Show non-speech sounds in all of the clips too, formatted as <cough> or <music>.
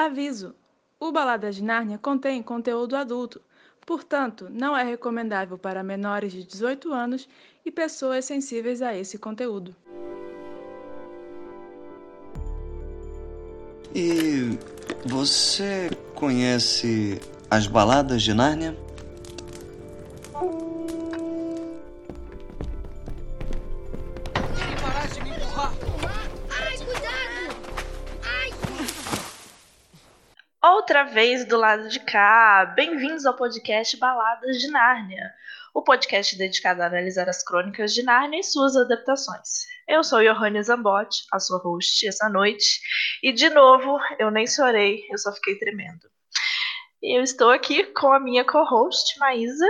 Aviso: o Baladas de Nárnia contém conteúdo adulto, portanto, não é recomendável para menores de 18 anos e pessoas sensíveis a esse conteúdo. E você conhece as baladas de Nárnia? Outra vez do lado de cá, bem-vindos ao podcast Baladas de Nárnia, o podcast dedicado a analisar as crônicas de Nárnia e suas adaptações. Eu sou Johanna Zambotti, a sua host essa noite, e de novo, eu nem chorei, eu só fiquei tremendo. Eu estou aqui com a minha co-host, Maísa.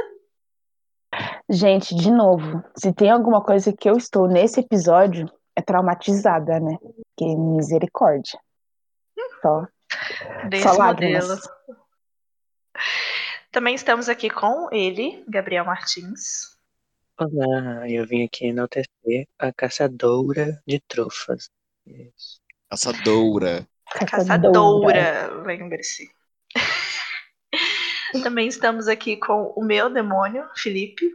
Gente, de novo, se tem alguma coisa que eu estou nesse episódio, é traumatizada, né? Que misericórdia. Só, Desse só modelo. lágrimas. Também estamos aqui com ele, Gabriel Martins. Olá, eu vim aqui enaltecer a caçadora de trufas. Isso. Caçadora. A caçadora, lembre-se. <laughs> Também estamos aqui com o meu demônio, Felipe.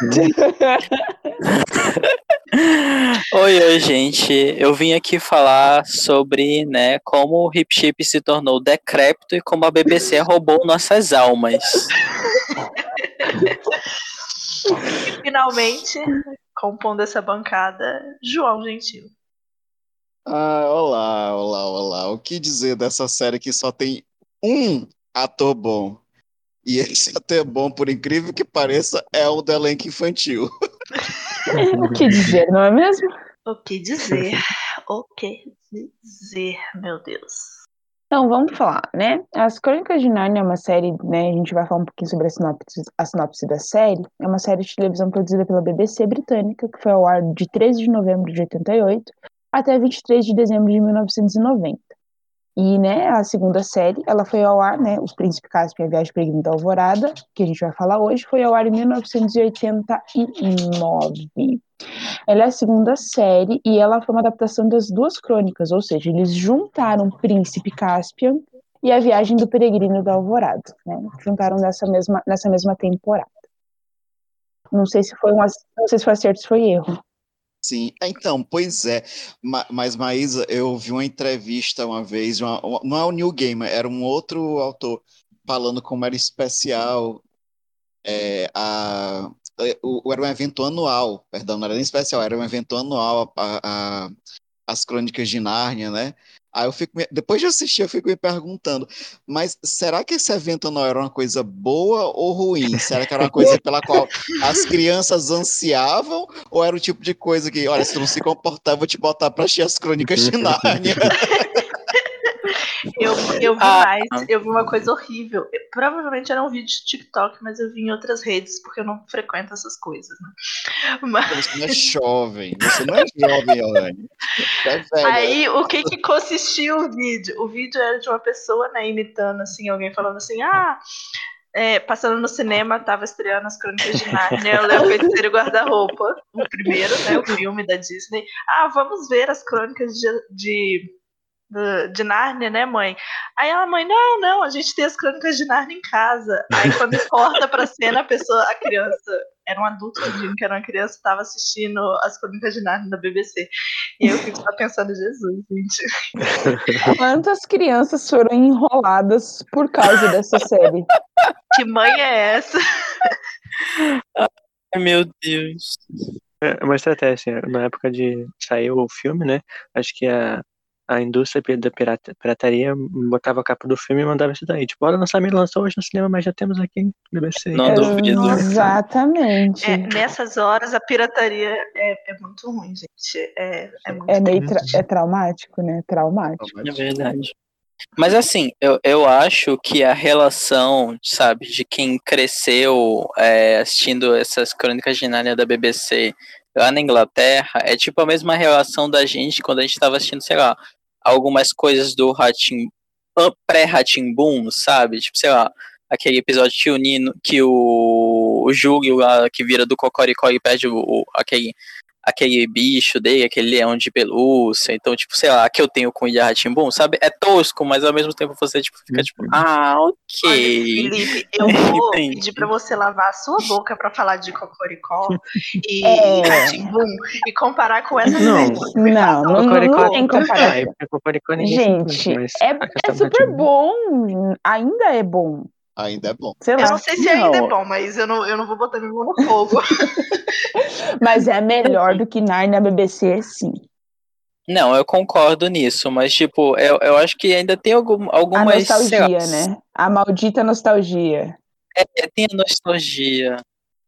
<laughs> Oi, oi, gente. Eu vim aqui falar sobre, né, como o Hip Chip se tornou decrépito e como a BBC roubou nossas almas. E finalmente, compondo essa bancada, João Gentil. Ah, olá, olá, olá. O que dizer dessa série que só tem um ator bom? E esse ator bom, por incrível que pareça, é o do elenco infantil. <laughs> O que dizer, não é mesmo? O que dizer? O que dizer, meu Deus. Então, vamos falar, né? As Crônicas de Nárnia é uma série, né? A gente vai falar um pouquinho sobre a sinopse, a sinopse da série. É uma série de televisão produzida pela BBC britânica, que foi ao ar de 13 de novembro de 88 até 23 de dezembro de 1990. E, né, a segunda série, ela foi ao ar, né, Os Príncipes Caspian e a Viagem Peregrina da Alvorada, que a gente vai falar hoje, foi ao ar em 1989. Ela é a segunda série e ela foi uma adaptação das duas crônicas, ou seja, eles juntaram Príncipe Caspian e a Viagem do Peregrino da Alvorada, né? Juntaram nessa mesma, nessa mesma temporada. Não sei se foi um, não sei se foi acerto, se foi erro. Sim, então, pois é. Ma- Mas, Maísa, eu vi uma entrevista uma vez, uma- uma- não é o Neil Gaiman, era um outro autor falando como era especial. é, a, é, o, era um evento anual, perdão, não era nem especial, era um evento anual, a, a- as Crônicas de Nárnia, né? Aí eu fico, depois de assistir, eu fico me perguntando, mas será que esse evento não era uma coisa boa ou ruim? Será que era uma coisa pela qual as crianças ansiavam ou era o tipo de coisa que, olha, se tu não se comportar, eu vou te botar pra assistir as crônicas de <laughs> Nárnia? Eu, <laughs> eu vi Ah. mais, eu vi uma coisa horrível. Provavelmente era um vídeo de TikTok, mas eu vi em outras redes, porque eu não frequento essas coisas, né? Mas, Você não é jovem, você não é jovem. Você é aí, o que que consistia o vídeo? O vídeo era de uma pessoa, né, imitando, assim, alguém falando assim, ah... é, passando no cinema, tava estreando as Crônicas de Nárnia, o Léo Feiticeiro Guarda-Roupa, o primeiro, né, o filme da Disney. Ah, vamos ver as Crônicas de, de, de, de Nárnia, né, mãe? Aí ela, mãe, não, não, a gente tem as Crônicas de Nárnia em casa. Aí quando <laughs> corta pra cena, a pessoa, a criança, era um adulto fingindo que era uma criança, tava assistindo as Crônicas de Nárnia da BBC. E eu fico só pensando, Jesus, gente. <laughs> Quantas crianças foram enroladas por causa dessa série? Que mãe é essa? Ai, meu Deus. É uma estratégia. Na época de sair o filme, né? Acho que a, a indústria da pirata, pirataria botava a capa do filme e mandava isso daí. Tipo, olha, o lançamento lançou hoje no cinema, mas já temos aqui no BBC. Não duvido. Exatamente. É, nessas horas a pirataria é, é muito ruim, gente. É, é muito É meio tra- é traumático, né? Traumático. É verdade. Mas assim, eu, eu acho que a relação, sabe, de quem cresceu é, assistindo essas crônicas de Nárnia da BBC lá na Inglaterra é tipo a mesma relação da gente quando a gente estava assistindo, sei lá, algumas coisas do Ratim pré-Ratimbum, sabe? Tipo, sei lá, aquele episódio que o Nino, que o, o Júlio que vira do Cocoricó e perde o, o- aquele aquele bicho dele, aquele leão de pelúcia. Então, tipo, sei lá, que eu tenho com o Ilha Ratimbum, sabe? É tosco, mas ao mesmo tempo você tipo, fica tipo, ah, Olha, ok. Felipe, eu <laughs> vou Entendi. pedir pra você lavar a sua boca pra falar de Cocoricó e É. Ratimbum e comparar com essa Não. Não, não, não, Cocoricó não tem comparação. porque Cocoricó se Gente, é, é super bom. Ainda é bom. Ainda é bom. Sei Eu lá. não sei se ainda é Não. bom, mas eu não, eu não vou botar minha mão no fogo. <laughs> Mas é melhor do que Narnia BBC, sim. Não, eu concordo nisso, mas tipo, eu, eu acho que ainda tem algum, A algumas. lá, nostalgia, né? A maldita nostalgia. É, tem a nostalgia.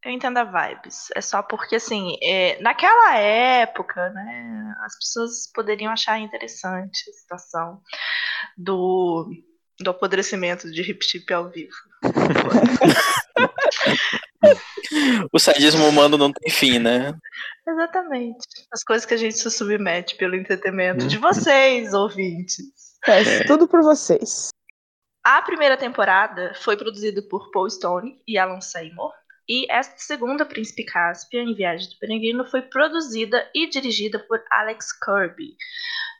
Eu entendo a vibes. É só porque, assim, é, naquela época, né, as pessoas poderiam achar interessante a situação do, do apodrecimento de Hip Chip ao vivo. <laughs> O sadismo humano não tem fim, né? Exatamente. As coisas que a gente se submete pelo entretenimento de Uhum. vocês, ouvintes. Faz É. tudo por vocês. A primeira temporada foi produzida por Paul Stone e Alan Seymour. E esta segunda, Príncipe Caspian, em Viagem do Peregrino, foi produzida e dirigida por Alex Kirby.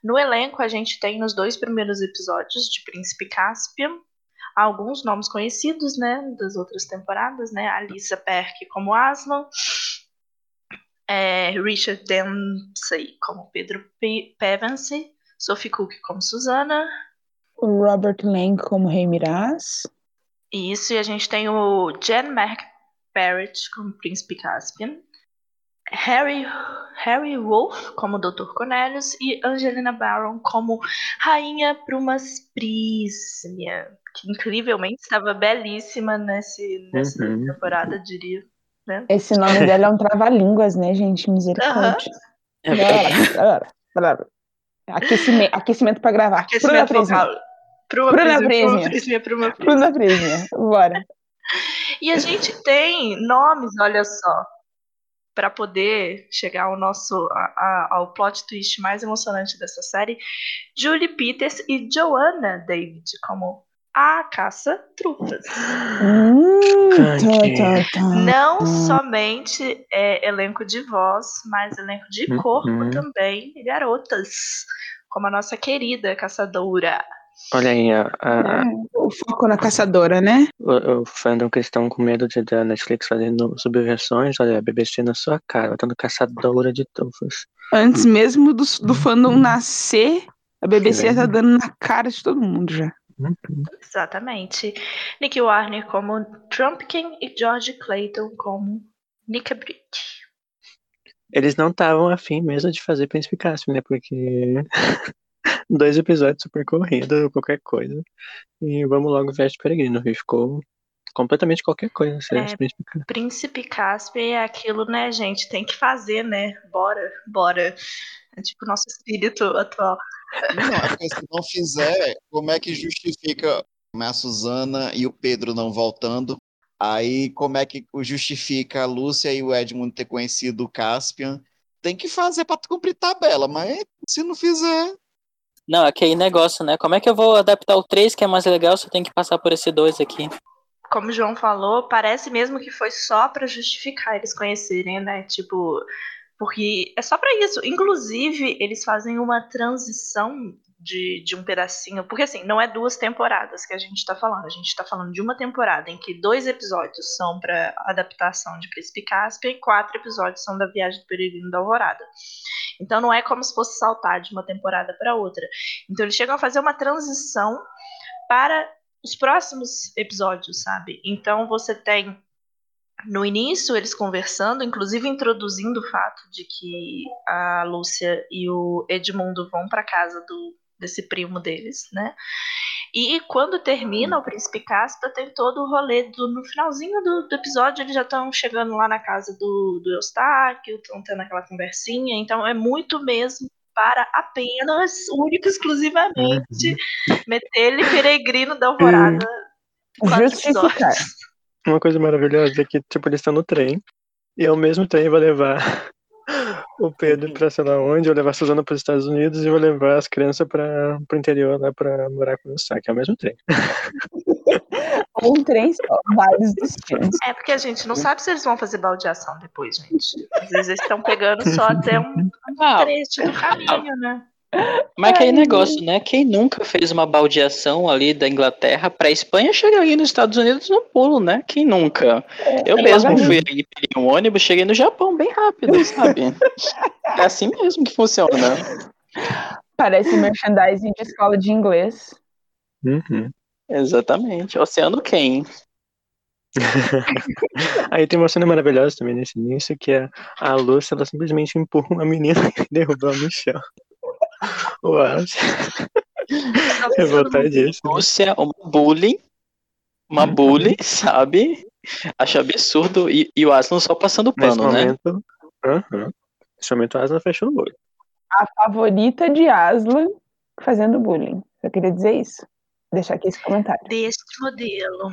No elenco, a gente tem nos dois primeiros episódios de Príncipe Caspian alguns nomes conhecidos, né, das outras temporadas, né, Alissa Perk como Aslan, é, Richard Dempsey como Pedro Pe Pevensey, Sophie Cook como Susana, O Robert Lang como Rei Miraz. Isso, e a gente tem o Jen McParrett como Príncipe Caspian, Harry, Harry Wolf como Dr. Cornelius e Angelina Barron como Rainha Prumas Prísmia, que incrivelmente estava belíssima nesse, nessa Uhum. temporada, diria. Né? Esse nome <laughs> dela é um trava-línguas, né, gente? Misericórdia. É Bora, bora, bora. Aquecimento, aquecimento pra gravar. Bruna Aquecimento Prisma. vocal. Pruma Bruna Prísmia. Bruna Prisma. Bora. <laughs> E a gente tem nomes, olha só, para poder chegar ao nosso a- a- ao plot twist mais emocionante dessa série, Julie Peters e Joanna David como a caça trufas. Hum, tá, tá, tá. Não somente é, elenco de voz, mas elenco de corpo Uhum. também, e garotas, como a nossa querida caçadora. Olha aí, a, a, É, o foco na caçadora, né? o, o fandom cristão com medo de da Netflix fazendo subversões, olha, a BBC na sua cara, botando caçadora de trufas. Antes mesmo do, do fandom nascer, a BBC Sim. tá dando na cara de todo mundo já. Exatamente. Nick Warner como Trumpkin e George Clayton como Nika Brick. Eles não estavam afim mesmo de fazer Príncipe Caspian, né? Porque dois episódios super corrido, qualquer coisa. E vamos logo de Peregrino. E ficou completamente qualquer coisa É. Príncipe Caspian. Príncipe Caspian é aquilo, né, gente? Tem que fazer, né? Bora, bora. É tipo o nosso espírito atual. Não, é se não fizer, como é que justifica a Suzana e o Pedro não voltando? Aí, como é que justifica a Lúcia e o Edmund ter conhecido o Caspian? Tem que fazer para cumprir tabela, mas se não fizer. Não, aquele negócio, né? Como é que eu vou adaptar o 3, que é mais legal, se eu tenho que passar por esse 2 aqui? Como o João falou, parece mesmo que foi só pra justificar eles conhecerem, né? Tipo, porque é só pra isso. Inclusive, eles fazem uma transição de, de um pedacinho. Porque, assim, não é duas temporadas que a gente tá falando. A gente tá falando de uma temporada em que dois episódios são pra adaptação de Príncipe Caspian e quatro episódios são da Viagem do Peregrino da Alvorada. Então, não é como se fosse saltar de uma temporada pra outra. Então, eles chegam a fazer uma transição para os próximos episódios, sabe? Então você tem no início eles conversando, inclusive introduzindo o fato de que a Lúcia e o Edmundo vão para casa do desse primo deles, né? E quando termina o Príncipe Caspa, tem todo o rolê do no finalzinho do, do episódio, eles já estão chegando lá na casa do, do Eustáquio, estão tendo aquela conversinha, então é muito mesmo para apenas, único e exclusivamente, meter ele peregrino da alvorada. quatro Justificar. Uma coisa maravilhosa é que, tipo, eles estão no trem. E ao mesmo trem vai levar o Pedro pra sei lá onde, vai levar a Suzana para os Estados Unidos e vai levar as crianças para o interior lá pra morar com o Saki. É o mesmo trem. <laughs> encontrem só vários destinos. É porque a gente não sabe se eles vão fazer baldeação depois, gente. Às vezes eles estão pegando só <laughs> até um, um trecho do caminho, né? Mas aquele negócio, né? Quem nunca fez uma baldeação ali da Inglaterra pra Espanha chega ali nos Estados Unidos no pulo, né? Quem nunca? Eu é mesmo fui aí, peguei um ônibus, cheguei no Japão bem rápido, sabe? <laughs> É assim mesmo que funciona. Parece merchandising de escola de inglês. Uhum. Exatamente. Oceano quem? <laughs> Aí tem uma cena maravilhosa também nesse início, que é a Lúcia, ela simplesmente empurra uma menina <laughs> e derruba ela no chão. Uau, revoltadíssimo. Rússia, uma bullying, uma bully, sabe? Acho absurdo. E, e o Aslan só passando Nesse pano, né? momento, Aham. Nesse momento a Aslan fechou o olho. A favorita de Aslan fazendo bullying. Eu queria dizer isso. Deixar aqui esse comentário. Deste modelo.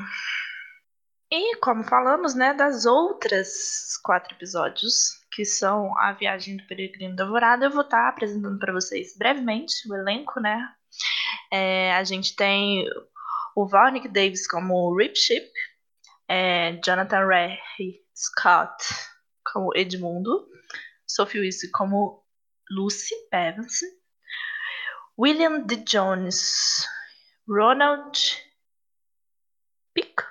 E como falamos, né, das outras quatro episódios, que são a Viagem do Peregrino Devorado, eu vou estar apresentando para vocês brevemente o elenco, né? É, a gente tem o Varnick Davis como Rip Ship, é, Jonathan Ray Scott como Edmundo, Sophie Wilson como Lucy Evans, William D. Jones, Ronald Pick,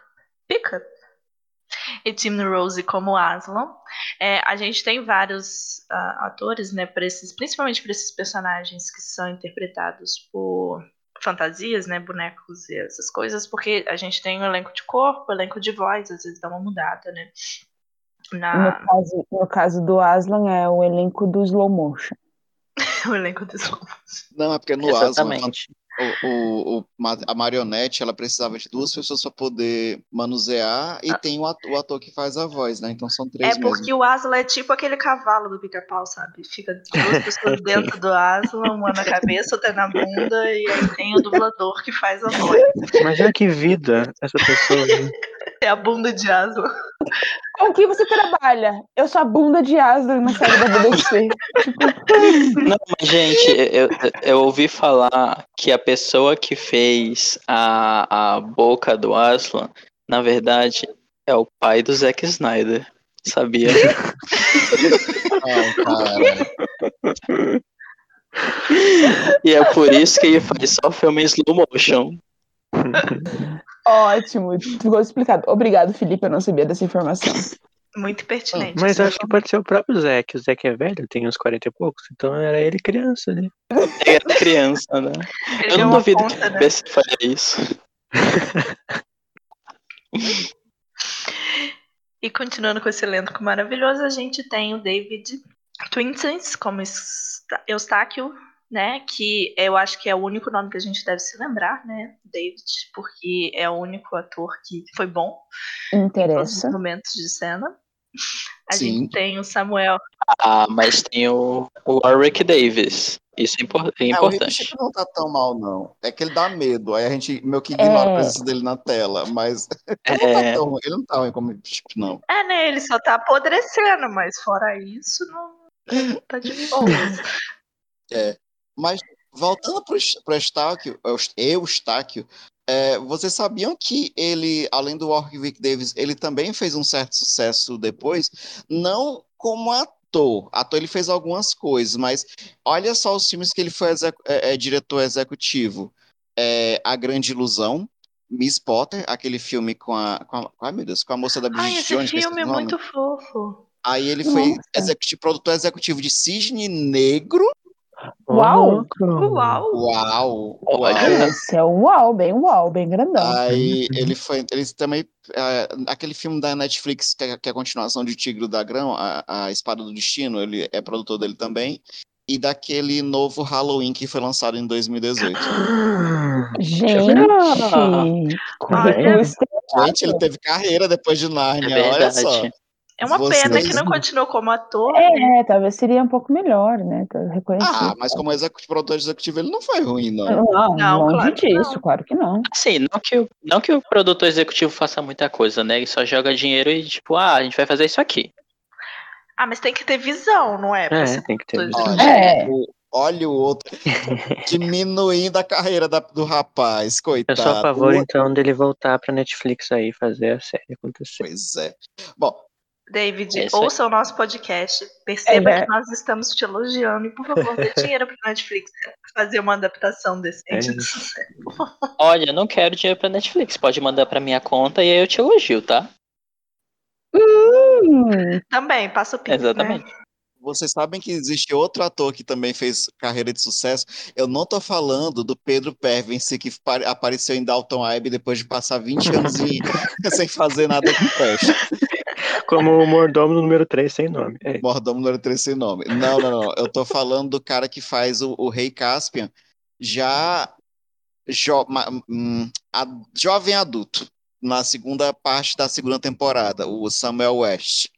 Pickup e Tim Rose como Aslan. É, a gente tem vários ah, atores, né, pra esses, principalmente para esses personagens que são interpretados por fantasias, né, bonecos e essas coisas, porque a gente tem um elenco de corpo, elenco de voz, às vezes dá uma mudada, né. Na, No, caso, no caso do Aslan, é o elenco do slow motion. <laughs> o elenco dos Não, é porque no Aslan, Exatamente. O, o- a marionete, ela precisava de duas pessoas para poder manusear e tem o ator, o ator que faz a voz, né? Então são três É porque mesmo. o Aslan é tipo aquele cavalo do pica-pau, sabe? Fica duas pessoas dentro do Aslan, uma na cabeça, outra na bunda, e aí tem o dublador que faz a voz. Imagina que vida essa pessoa. né? <laughs> É a bunda de Aslan. Com que você trabalha? Eu sou a bunda de Aslan na série da BBC. Não, mas, gente, eu, eu ouvi falar que a pessoa que fez a, a boca do Aslan, na verdade, é o pai do Zack Snyder. Sabia? Ai, <laughs> cara. E é por isso que ele faz só filme em slow motion. <laughs> Ótimo, ficou explicado. Obrigado, Felipe, eu não sabia dessa informação. Muito pertinente. Mas acho que pode ser o próprio Zack. O Zack é velho, tem uns 40 e poucos, então era ele criança ali. Ele era criança, né? Ele Eu não uma duvido ponta, que a né? Faria isso. <laughs> E continuando com esse elenco maravilhoso, a gente tem o David Twintons como Eustáquio, né? Que eu acho que é o único nome que a gente deve se lembrar, né? David, porque é o único ator que foi bom em Interessa. momentos de cena. A Sim. gente tem o Samuel. Ah, mas tem o, Warwick Davis. Isso é, impor- é É, o importante. Não tá tão mal, não. É que ele dá medo, aí a gente meio que ignora É. a presença dele na tela, mas <laughs> ele não tá É, tão, ele não tá ruim como Chip, não. É, né? Ele só tá apodrecendo, mas fora isso, não tá de boa. <laughs> Mas voltando pro, Es- pro Eustáquio, Eus- Eustáquio, é, vocês sabiam que ele, além do Warwick Davis, ele também fez um certo sucesso depois? Não como ator. Ator ele fez algumas coisas, mas olha só os filmes que ele foi execu- é, é, diretor executivo. É, a Grande Ilusão, Miss Potter, aquele filme com a, com a, ai meu Deus, com a moça da Ai, Bridget esse Jones, eu esqueci filme é o muito fofo. Aí ele foi Nossa. executivo, produtor executivo de Cisne Negro. Uau! Uau! Uau! Olha. Esse é um uau, bem uau, bem grandão. Aí ele foi. Ele também. é, aquele filme da Netflix, que é, que é a continuação de Tigre do Dragão, a, a Espada do Destino, ele é produtor dele também. E daquele novo Halloween que foi lançado em 2018. Gente. Gente, ele teve carreira depois de é Nárnia, olha só. É uma Vocês- pena que não continuou como ator. né? É, talvez seria um pouco melhor, né? Tá reconhecido. Ah, mas como executivo, produtor executivo, ele não foi ruim, não. Não, Não, longe claro que disso, não. claro que não. Assim, não que, o, não que o produtor executivo faça muita coisa, né? Ele só joga dinheiro e, tipo, ah, a gente vai fazer isso aqui. Ah, mas tem que ter visão, não é? É, tem que ter. produtor Olha, É. o- Olha o outro <laughs> diminuindo a carreira da- do rapaz, Eu coitado. sou a favor, O- então, dele voltar pra Netflix aí fazer a série acontecer. Pois é. Bom, David, É ouça o nosso podcast. Perceba É, que nós estamos te elogiando e, por favor, dê <laughs> dinheiro para Netflix fazer uma adaptação decente É do isso. sucesso. <laughs> Olha, eu não quero dinheiro pra Netflix. Pode mandar pra minha conta e aí eu te elogio, tá? Hum, Também, passa o pix, né? Exatamente. vocês sabem que existe outro ator que também fez carreira de sucesso. Eu não tô falando do Pedro Pervence, que pare- apareceu em Dalton Abbey depois de passar 20 anos em- <laughs> sem fazer nada que preste. Como o mordomo número 3 sem nome. É. Mordomo número 3 sem nome. Não, não, não. Eu tô falando do cara que faz o, o Rei Caspian já jo- ma- hum, a- jovem adulto, na segunda parte da segunda temporada, o Samuel West.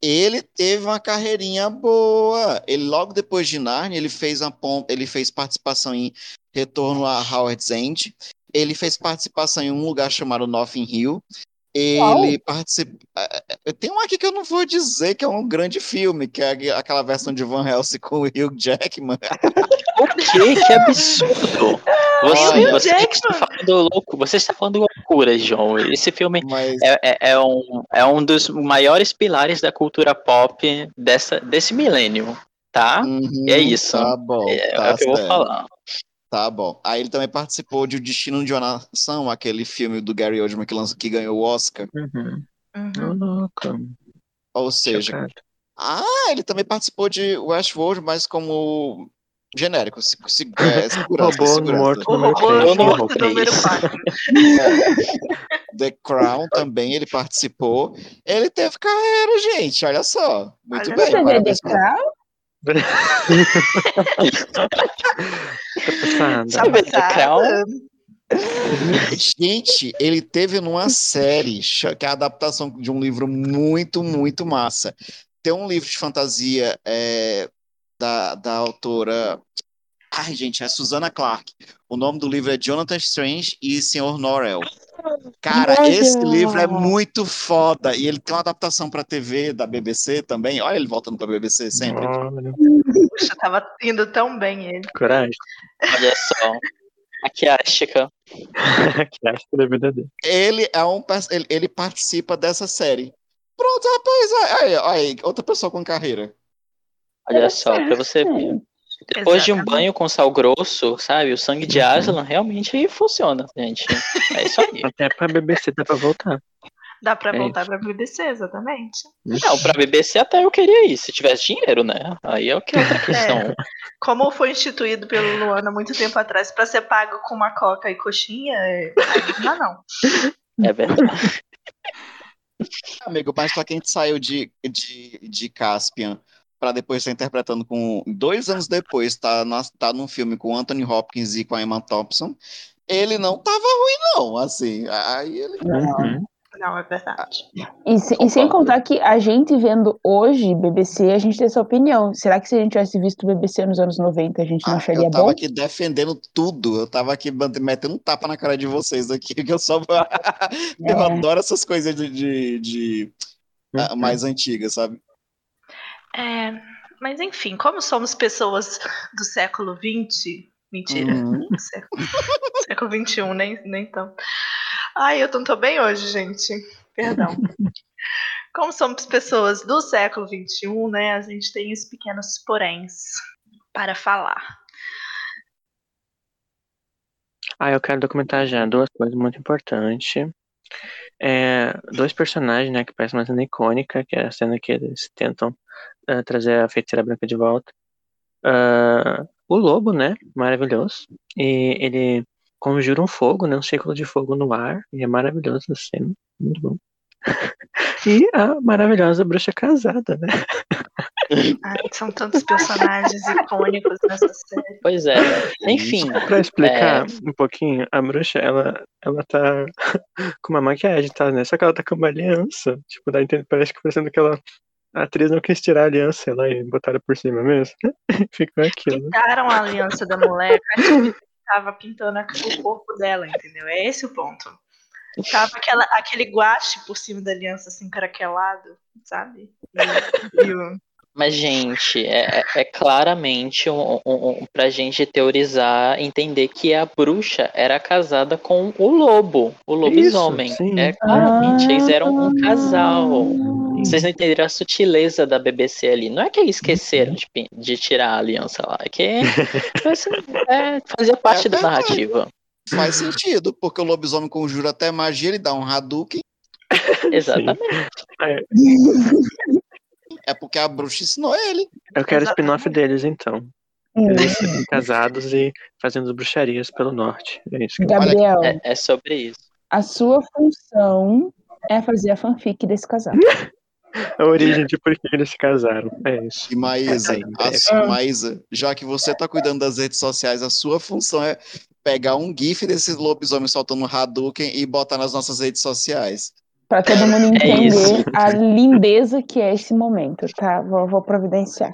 Ele teve uma carreirinha boa. Ele logo depois de Narnia, ele fez a ele fez participação em Retorno a Howard's End. Ele fez participação em um lugar chamado Nothing Hill. Ele participa. Tem um aqui que eu não vou dizer que é um grande filme, que é aquela versão de Van Helsing com o Hugh Jackman. O quê? Que absurdo! <laughs> Você, você está falando louco, você está falando loucuras, João. Esse filme Mas é, é, é um, é um dos maiores pilares da cultura pop dessa, desse milênio, tá? Uhum, é isso. Tá bom, É, tá é o que eu vou falar. Tá bom. Aí ele também participou de O Destino de uma Nação, aquele filme do Gary Oldman que, lançou, que ganhou o Oscar. Uhum. Uhum. Ou seja, Chocado. ah, ele também participou de Westworld, mas como genérico, se, se, é, <laughs> segurança, Robô segurança. morto O número robô 3. Eu não morto número isso. 4. The Crown também ele participou. Ele teve carreira, gente, olha só. Muito Olha bem. você The Crown? Sabe, Crown? Gente, ele teve numa série que é a adaptação de um livro muito, muito massa. Tem um livro de fantasia é, da, da autora. Ai, gente, é Susana Clark. O nome do livro é Jonathan Strange e Senhor Norrell. Cara, esse livro é muito foda. E ele tem uma adaptação para TV da BBC também. Olha ele voltando para BBC sempre. Olha, Puxa, tava indo tão bem ele. coragem. Olha só. Aqui a Chica. que acho que da vida dele. Ele é um ele, ele participa dessa série. Pronto, rapaz. Aí, aí, outra pessoa com carreira. Olha só, pra você ver. Depois de um Exatamente. banho com sal grosso, sabe? O sangue de Aslan realmente funciona, gente. É isso aí. Até pra BBC dá pra voltar. Dá pra É voltar pra BBC, exatamente. Não, pra BBC até eu queria ir, se tivesse dinheiro, né? Aí é o que é outra <laughs> questão. Como foi instituído pelo Luana muito tempo atrás pra ser pago com uma coca e coxinha, é- aí não dá não. É verdade. Amigo, mas pra quem saiu de, de, de Caspian pra depois estar interpretando com. Dois anos depois, tá, na, tá num filme com Anthony Hopkins e com a Emma Thompson. Ele não tava ruim, não. Assim, aí ele. Uhum. Não, é verdade. E, se- e sem contar que a gente vendo hoje BBC, a gente tem essa opinião. Será que se a gente tivesse visto BBC nos anos 90, a gente não Ah, acharia eu tava bom? aqui defendendo tudo. Eu tava aqui metendo um tapa na cara de vocês aqui, que eu só. <laughs> eu É. adoro essas coisas de, de, de, ah, Uhum. mais antigas, sabe? É, mas enfim, como somos pessoas do século XX, mentira, Uhum. século, século XXI, nem, nem tão. Ai, eu não tô bem hoje, gente. Perdão. <laughs> Como somos pessoas do século XXI, né? A gente tem os pequenos poréns para falar. Ah, eu quero documentar já duas coisas muito importantes. É, dois personagens, né, que parecem uma cena icônica, que é a cena que eles tentam ah, trazer a feiticeira branca de volta. Ah, o lobo, né, maravilhoso. E ele conjura um fogo, né, um círculo de fogo no ar, e é maravilhoso a cena, muito bom. <laughs> E a maravilhosa bruxa casada, né? <laughs> Ai, são tantos personagens icônicos nessa série. Pois é. Enfim, Pra explicar É. um pouquinho, a bruxa, ela, ela tá <laughs> com uma maquiagem, tá, né? Só que ela tá com uma aliança. Tipo, dá parece que parecendo que ela, a atriz não quis tirar a aliança lá e botaram por cima mesmo. <laughs> Ficou aquilo. Pintaram a aliança da que tava pintando o corpo dela, entendeu? É esse o ponto. Tava aquela, aquele guache por cima da aliança, assim, craquelado, sabe? E, e o- Mas, gente, é, é- é claramente um, um, um, pra gente teorizar, entender que a bruxa era casada com o lobo, o lobisomem. sim. É claramente, eles eram um casal. Vocês não entenderam a sutileza da BBC ali. Não é que eles esqueceram de, de tirar a aliança lá, é que <laughs> assim, é, fazia parte É da verdade. narrativa. Faz sentido, porque o lobisomem conjura até magia, ele dá um Hadouken. <laughs> Exatamente. É porque a bruxa ensinou ele. Eu quero Exatamente. spin-off deles, então. Hum. Eles casados e fazendo bruxarias pelo norte. É isso que eu Gabriel, É, é sobre isso. a sua função é fazer a fanfic desse casal. <laughs> A origem de por que eles se casaram. É isso. E Maísa, Aí, a é. Maísa, já que você tá cuidando das redes sociais, a sua função é pegar um GIF desse lobisomem soltando Hadouken e botar nas nossas redes sociais. Pra todo mundo É entender isso. a lindeza que é esse momento, tá? Vou, vou providenciar.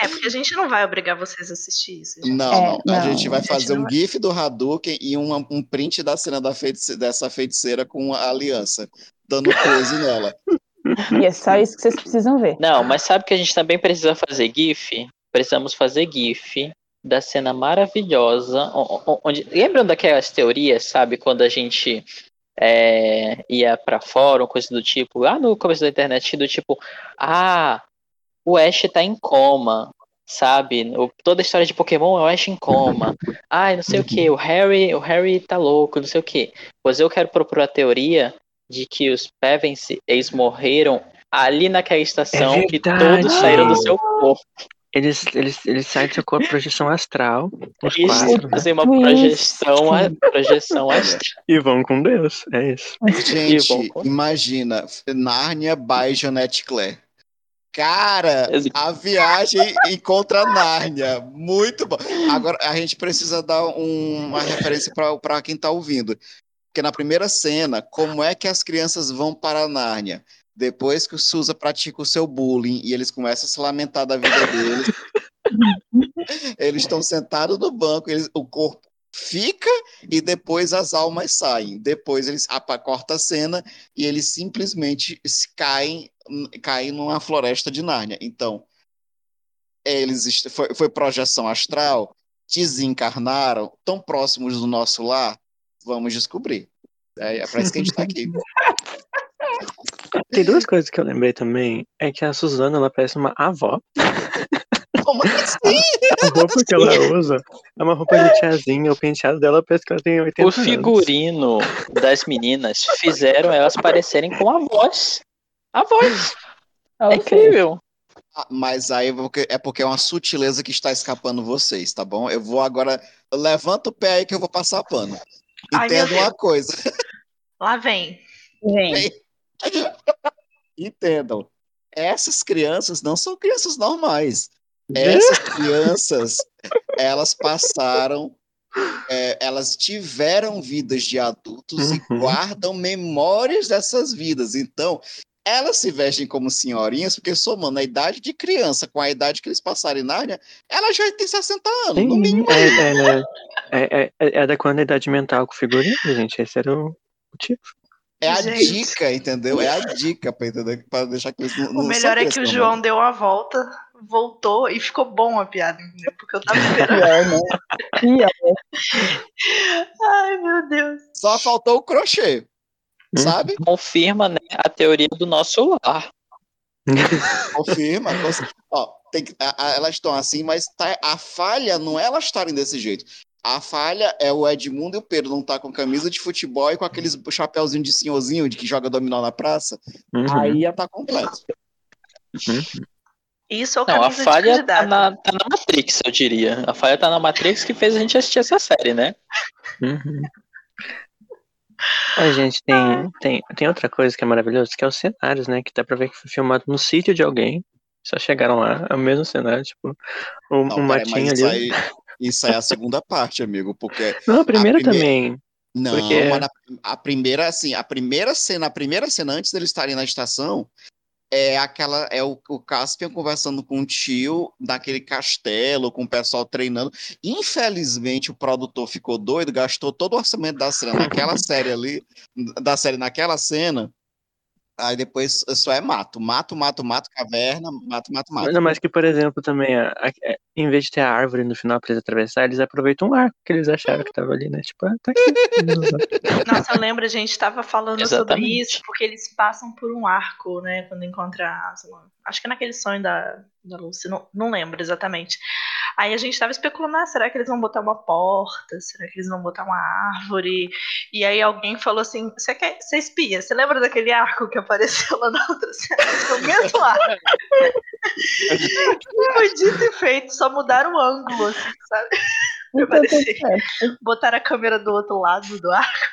É, porque a gente não vai obrigar vocês a assistir isso. gente. Não, É, não. A não, gente vai a gente fazer um vai. GIF do Hadouken e uma- um print da cena da feitice- dessa feiticeira com a aliança, dando close nela. E é só isso que vocês precisam ver. Não, mas sabe que a gente também precisa fazer GIF? Precisamos fazer GIF da cena maravilhosa. Onde, lembram daquelas teorias, sabe? Quando a gente é, ia pra fórum, coisa do tipo, lá no começo da internet, do tipo, ah, o Ash tá em coma. Sabe? O- toda a história de Pokémon é o Ash em coma. Ai, não sei o que, o Harry, o Harry tá louco, não sei o que. Pois eu quero propor a teoria de que os Pevensey, eles morreram ali naquela estação É que todos saíram do seu corpo. Eles, eles, eles saem do seu corpo projeção astral, os Eles quatro, né? fazem uma Twist. projeção, a- projeção <laughs> astral. E vão com Deus. É isso. Gente, bom. imagina, Nárnia by Jeanette Claire. Cara, a viagem encontra Nárnia. Muito bom. Agora, a gente precisa dar um- uma referência para quem tá ouvindo. Porque na primeira cena, como é que as crianças vão para Nárnia? Depois que o Suza pratica o seu bullying e eles começam a se lamentar da vida deles, <laughs> eles estão sentados no banco, eles, o corpo fica e depois as almas saem. Depois eles apa- corta a cena e eles simplesmente caem, caem numa floresta de Nárnia. Então, eles foi, foi projeção astral, desencarnaram, tão próximos do nosso lar, vamos descobrir. É, é para isso que a gente está aqui. Tem duas coisas que eu lembrei também. É que a Suzana, ela parece uma avó. Como assim? A roupa que ela usa é uma roupa de tiazinha. O penteado dela parece que ela tem 80 O anos. figurino das meninas fizeram elas parecerem com a voz. A voz. É incrível. Ah, Mas aí é porque- é porque é uma sutileza que está escapando vocês, tá bom? Eu vou agora. Levanta o pé aí que eu vou passar pano. Ai, Entenda uma coisa. Lá vem. Gente, Entendam. Essas crianças não são crianças normais. Essas crianças, elas passaram, é, elas tiveram vidas de adultos e Uhum. guardam memórias dessas vidas. Então, elas se vestem como senhorinhas, porque somando a idade de criança com a idade que eles passaram em Nárnia, elas já têm 60 anos, no Sim, mínimo. é, é, é, é, é adequando a idade mental com o figurino, gente. Esse era o motivo. É a Gente. dica, entendeu? É a dica para entender, para deixar que eles não, O melhor é que o João deu uma volta, voltou e ficou bom a piada, entendeu? Porque eu tava esperando. <laughs> pior, né? Pior. <laughs> Ai, meu Deus. Só faltou o crochê, Hum. Sabe? Confirma né, a teoria do nosso lar. <laughs> Confirma. Ó, tem que- a- a- elas estão assim, mas tá- a falha não é elas estarem desse jeito. A falha é o Edmundo e o Pedro não estar com camisa de futebol e com aqueles chapéuzinho de senhorzinho de que joga dominó na praça. Uhum. Aí ia estar completo. Isso é o Não, a falha tá na, tá na Matrix, eu diria. A falha tá na Matrix que fez a gente assistir essa série, né? Uhum. A gente tem, tem, tem outra coisa que é maravilhosa, que é os cenários, né? Que dá pra ver que foi filmado no sítio de alguém. Só chegaram lá, é o mesmo cenário, tipo, um, Não, um matinho mas ali. isso aí, isso aí é a segunda parte, amigo, porque Não, a primeira primeira- também. Não, Porque- mas na- a primeira, assim, a primeira cena, a primeira cena antes deles estarem na estação é aquela, é o, o Caspian conversando com o tio naquele castelo, com o pessoal treinando. Infelizmente, o produtor ficou doido, gastou todo o orçamento da cena naquela <laughs> série ali, da série naquela cena. Aí depois só é mato. Mato, mato, mato, caverna, mato, mato, mato. Não, mas que, por exemplo, também, a- a- é, em vez de ter a árvore no final pra eles atravessar, eles aproveitam um arco que eles acharam que tava ali, né? Tipo, ah, tá aqui. <laughs> Nossa, eu lembro, a gente estava falando sobre Exatamente. isso, porque eles passam por um arco, né? Quando encontra a Aslan. Acho que é naquele sonho da, da Lucy, não, não lembro exatamente. Aí a gente estava especulando, ah, será que eles vão botar uma porta? Será que eles vão botar uma árvore? E aí alguém falou assim: você quer você espia? Você lembra daquele arco que apareceu lá na outra cena? Foi o mesmo arco. <laughs> Foi dito e feito, só mudaram o ângulo, assim, sabe? <laughs> Então, tá parecer. certo. Botaram a câmera do outro lado do arco.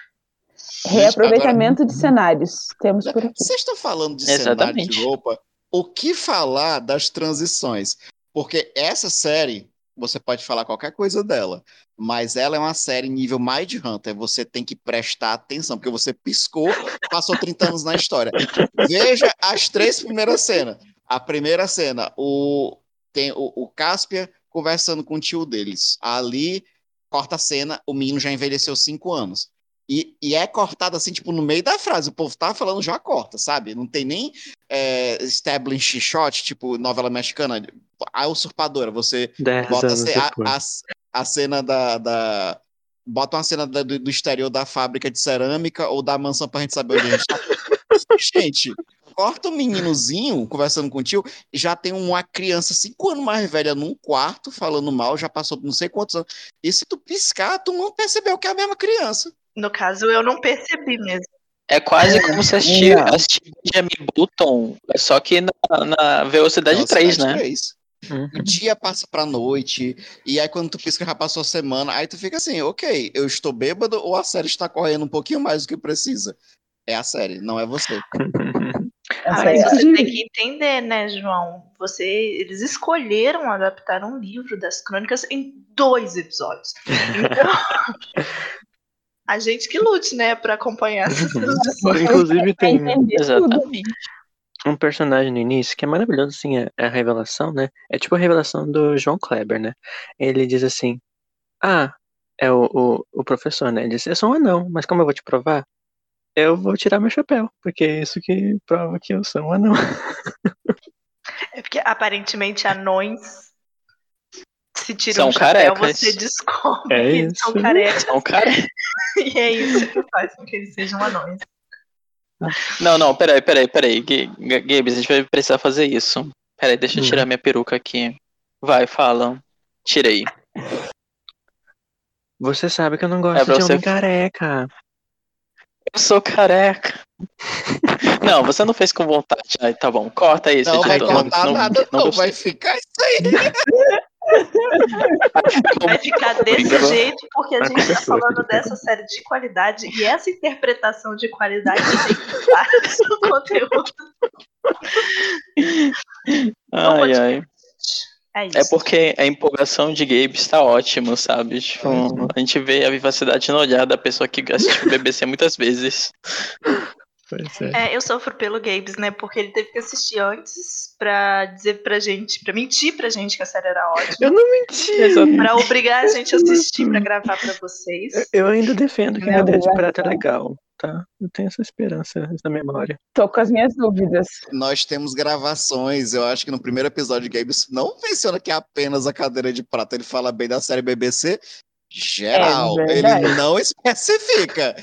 Reaproveitamento de cenários. Temos por aqui. Vocês estão falando de cenário Exatamente. de roupa. O que falar das transições? Porque essa série, você pode falar qualquer coisa dela, mas ela é uma série nível Mind Hunter. Você tem que prestar atenção, porque você piscou, passou 30 anos na história. Veja as três primeiras cenas. A primeira cena, o, tem o, o Caspia conversando com o tio deles. Ali, corta a cena, o menino já envelheceu cinco anos. E, e é cortado assim, tipo, no meio da frase. O povo tá falando, já corta, sabe? Não tem nem é, establish shot, tipo novela mexicana. A usurpadora, você Dez bota a, a, a- cena da, da- Bota uma cena da- do, do exterior da fábrica de cerâmica ou da mansão pra gente saber onde a gente tá. <laughs> gente, corta o meninozinho conversando com o tio, e já tem uma criança cinco anos mais velha num quarto falando mal, já passou não sei quantos anos. E se tu piscar, tu não percebeu que é a mesma criança. No caso, eu não percebi mesmo. É quase como se assistir, Não. assistir Benjamin Button, só que na, na velocidade 3, né? três. Uhum. O dia passa pra noite, e aí quando tu pisca já passou a semana, aí tu fica assim, ok, eu estou bêbado ou a série está correndo um pouquinho mais do que precisa? É a série, não é você. Ah, mas é- você tem que entender, né, João? Você, eles escolheram adaptar um livro das crônicas em dois episódios. <laughs> Então, a gente que lute, né, pra acompanhar <laughs> essas transições. Inclusive tem. Exatamente. um personagem no início que é maravilhoso, assim, é, é a revelação, né? É tipo a revelação do João Kleber, né? Ele diz assim, ah, é o, o, o professor, né? Ele diz, eu sou um anão, mas como eu vou te provar? Eu vou tirar meu chapéu, porque é isso que prova que eu sou um anão. É porque aparentemente anões se tiram São o chapéu, carecas. você descobre É que eles são isso. carecas. Então, cara. <laughs> E é isso que faz com que eles sejam anões. Não, não, peraí, peraí, peraí. G- G- Gabes, a gente vai precisar fazer isso. Peraí, deixa eu Hum. tirar minha peruca aqui. Vai, fala. Tirei. Você sabe que eu não gosto É de você- homem careca. Eu sou careca. Não, você não fez com vontade. Ai, tá bom, corta isso. Não vai cortar não, nada, não, gostei. vai ficar isso aí. <laughs> Vai ficar desse Obrigado. jeito porque a gente tá acontecer, falando dessa série de qualidade e essa interpretação de qualidade tem que estar no <laughs> conteúdo. Ai, ai. É isso. É porque a empolgação de Gabe está ótimo, sabe? Tipo, a gente vê a vivacidade no olhar da pessoa que assistiu o BBC muitas vezes. Pois é. É, eu sofro pelo Gabes, né? Porque ele teve que assistir antes pra dizer pra gente, pra mentir pra gente que a série era ótima. Eu não menti. Pra obrigar a gente a assistir pra gravar pra vocês. Eu ainda defendo que Não, Madeira de obrigada. Prata é legal, tá? Eu tenho essa esperança na memória. Tô com as minhas dúvidas. Nós temos gravações, eu acho que no primeiro episódio de Games não menciona que é apenas a cadeira de prata, ele fala bem da série BBC geral, É ele não especifica.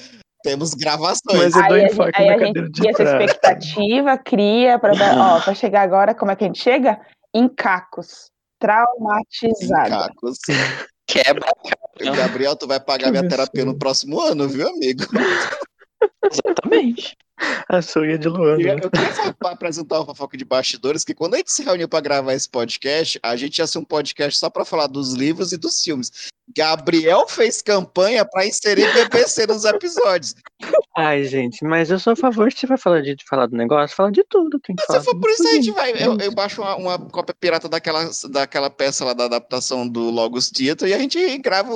Temos gravações. Mas eu dou Aí, a enfoque aí na a gente cadeira de cria essa expectativa, cria pra, ó, pra chegar agora, como é que a gente chega? Em cacos. Traumatizado. Cacos. Quebra, Gabriel, tu vai pagar Que minha terapia no próximo ano, viu, amigo? Exatamente. A sonha de Luana. Eu, eu queria <laughs> apresentar o fofoca de bastidores, que quando a gente se reuniu para gravar esse podcast, a gente ia ser um podcast só para falar dos livros e dos filmes. Gabriel fez campanha para inserir BBC nos episódios. Ai, gente, mas eu sou a favor de se vai falar de, de falar do negócio, falar de tudo. Tem que Se falar for por isso, a gente vai. Eu, eu baixo uma, uma cópia pirata daquela, daquela peça lá da adaptação do Logos Theater e a gente grava.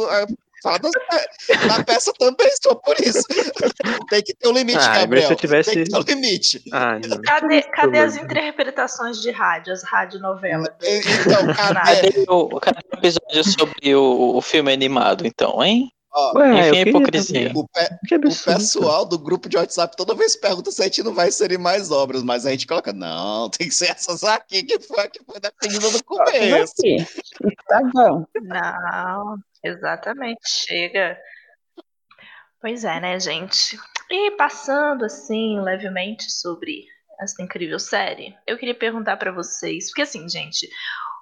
A- Fala pe- da peça também, só por isso. <laughs> Tem que ter um limite, Ah, Gabriel. se eu tivesse- Tem que ter um limite. Ah, não. Cadê, cadê as interpretações de rádio, as radionovelas? Então, cadê? Cadê o, cadê o episódio sobre o, o filme animado, então, hein? Ó, Ué, Enfim, hipocrisia. o, pe- Que o pessoal do grupo de WhatsApp toda vez pergunta se a gente não vai inserir mais obras, mas a gente coloca, não, tem que ser essas aqui que foi a que foi definida no Essas começo. Tá bom. Não, exatamente, chega. Pois é, né, gente? E passando assim levemente sobre essa incrível série, eu queria perguntar pra vocês, porque assim, gente,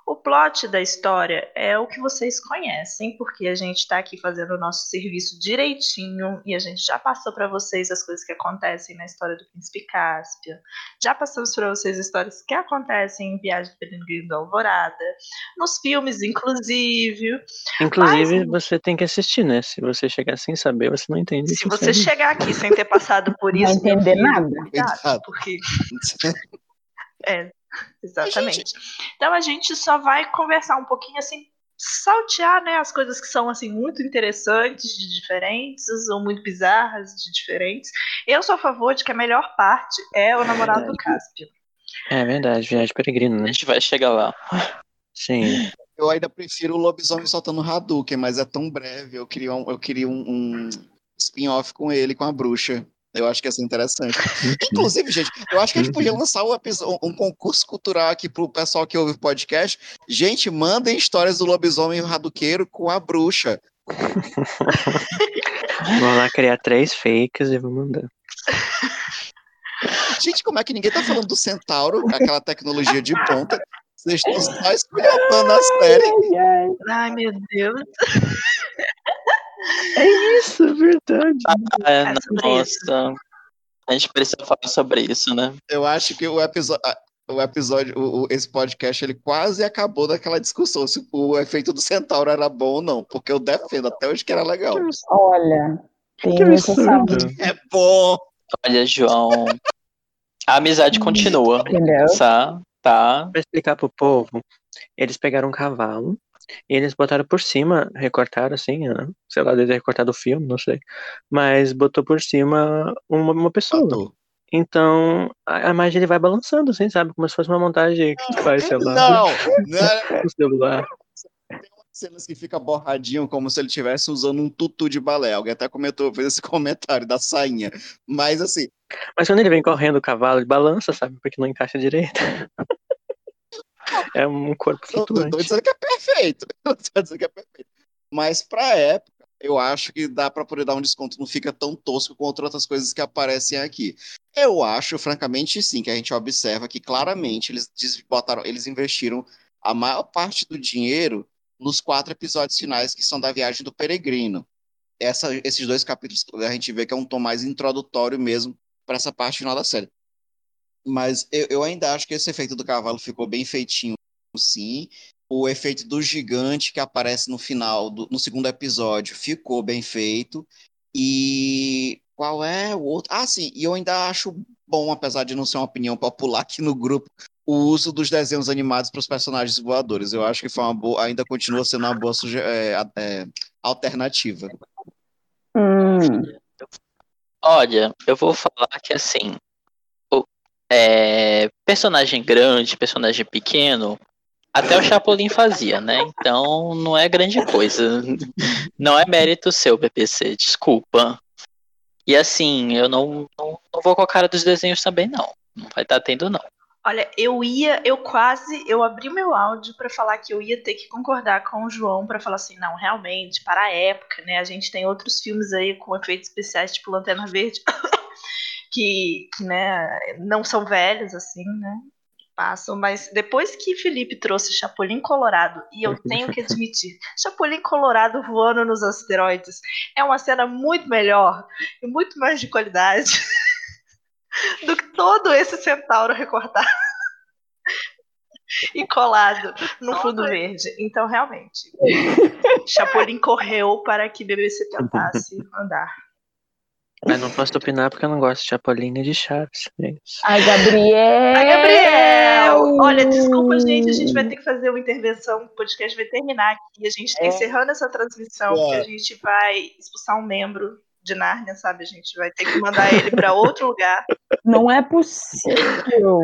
o plot da história é o que vocês conhecem, porque a gente tá aqui fazendo o nosso serviço direitinho e a gente já passou pra vocês as coisas que acontecem na história do Príncipe Cáspia. Já passamos pra vocês histórias que acontecem em Viagem do Peregrino da Alvorada, nos filmes, inclusive. Inclusive, Mas- você tem que assistir, né? Se você chegar sem saber, você não entende. Se você série. chegar aqui sem ter passado por Não isso, vai entender nada. porque <laughs> é, <laughs> exatamente. Então a gente só vai conversar um pouquinho assim, saltear, né, as coisas que são assim muito interessantes de diferentes ou muito bizarras de diferentes. Eu sou a favor de que a melhor parte é o namorado do Cáspio. É verdade, viagem peregrino, A né? gente vai chegar lá. Sim. Eu ainda prefiro o lobisomem soltando Hadouken, mas é tão breve. Eu queria um, eu queria um, um spin-off com ele, com a bruxa. Eu acho que ia ser interessante. <laughs> Inclusive, gente, eu acho que a gente podia lançar um, um concurso cultural aqui pro pessoal que ouve o podcast. Gente, mandem histórias do lobisomem raduqueiro com a bruxa. <laughs> Vou lá criar três fakes e vou mandar. Gente, como é que ninguém tá falando do centauro, aquela tecnologia de ponta? Vocês estão só esculhambando a série. Ai, meu Deus. É isso, é verdade. É, É nossa. A gente precisa falar sobre isso, né? Eu acho que o episódio. O episódio, o- o- esse podcast, ele quase acabou daquela discussão se o efeito do centauro era bom ou não, porque eu defendo até hoje que era legal. Olha, tem Que absurdo. É bom! Olha, João. A amizade continua. entendeu? Tá? Tá. Pra explicar pro povo, eles pegaram um cavalo eles botaram por cima, recortaram assim, né? sei lá, deve ter recortado o filme, não sei. Mas botou por cima uma, uma pessoa. Ator. Então a, a imagem ele vai balançando, assim, sabe? Como se fosse uma montagem que tu faz, sei lá, Não! não <laughs> no celular. cenas que fica borradinho, como se ele estivesse usando um tutu de balé. Alguém até comentou, fez esse <laughs> comentário da sainha. Mas assim, Mas quando ele vem correndo o cavalo, ele balança, sabe? Porque não encaixa direito. <laughs> É um corpo eu não tô flutuante. dizendo que é perfeito. Eu <laughs> não tô dizendo que é perfeito. Mas pra época, eu acho que dá pra poder dar um desconto, não fica tão tosco quanto outras coisas que aparecem aqui. Eu acho, francamente, sim, que a gente observa que claramente eles botaram, eles investiram a maior parte do dinheiro nos quatro episódios finais que são da viagem do peregrino. Essa- esses dois capítulos a gente vê que é um tom mais introdutório mesmo para essa parte final da série. Mas eu, eu ainda acho que esse efeito do cavalo ficou bem feitinho, sim. O efeito do gigante que aparece no final, do- no segundo episódio, ficou bem feito. E qual é o outro? Ah, sim, e eu ainda acho bom, apesar de não ser uma opinião popular aqui no grupo, o uso dos desenhos animados para os personagens voadores. Eu acho que foi uma boa, ainda continua sendo uma boa suge- é, é, alternativa. Hum, Olha, eu vou falar que assim, é, personagem grande, personagem pequeno, até o Chapolin fazia, né? Então não é grande coisa. Não é mérito seu, BBC, desculpa. E assim, eu não, não, não vou com a cara dos desenhos também, não. Não vai estar tendo, não. Olha, eu ia, eu quase, eu abri meu áudio pra falar que eu ia ter que concordar com o João pra falar assim, não, realmente, para a época, né? A gente tem outros filmes aí com efeitos especiais, tipo Lanterna Verde, <laughs> que, que, né, não são velhos assim, né? Passam, mas depois que Felipe trouxe Chapolin Colorado, e eu tenho que admitir, Chapolin Colorado voando nos asteroides é uma cena muito melhor e muito mais de qualidade <laughs> do que todo esse centauro recortado <laughs> e colado no fundo verde. Então, realmente, Chapolin correu para que BBC tentasse andar. Mas não posso opinar porque eu não gosto de Chapolin nem de Chaves. É. Ai, Gabriel! Ai, Gabriel! Olha, desculpa, gente, a gente vai ter que fazer uma intervenção, o podcast vai terminar aqui. A gente está É. encerrando essa transmissão, É. porque a gente vai expulsar um membro de Nárnia, sabe? A gente vai ter que mandar ele para outro lugar. Não é possível.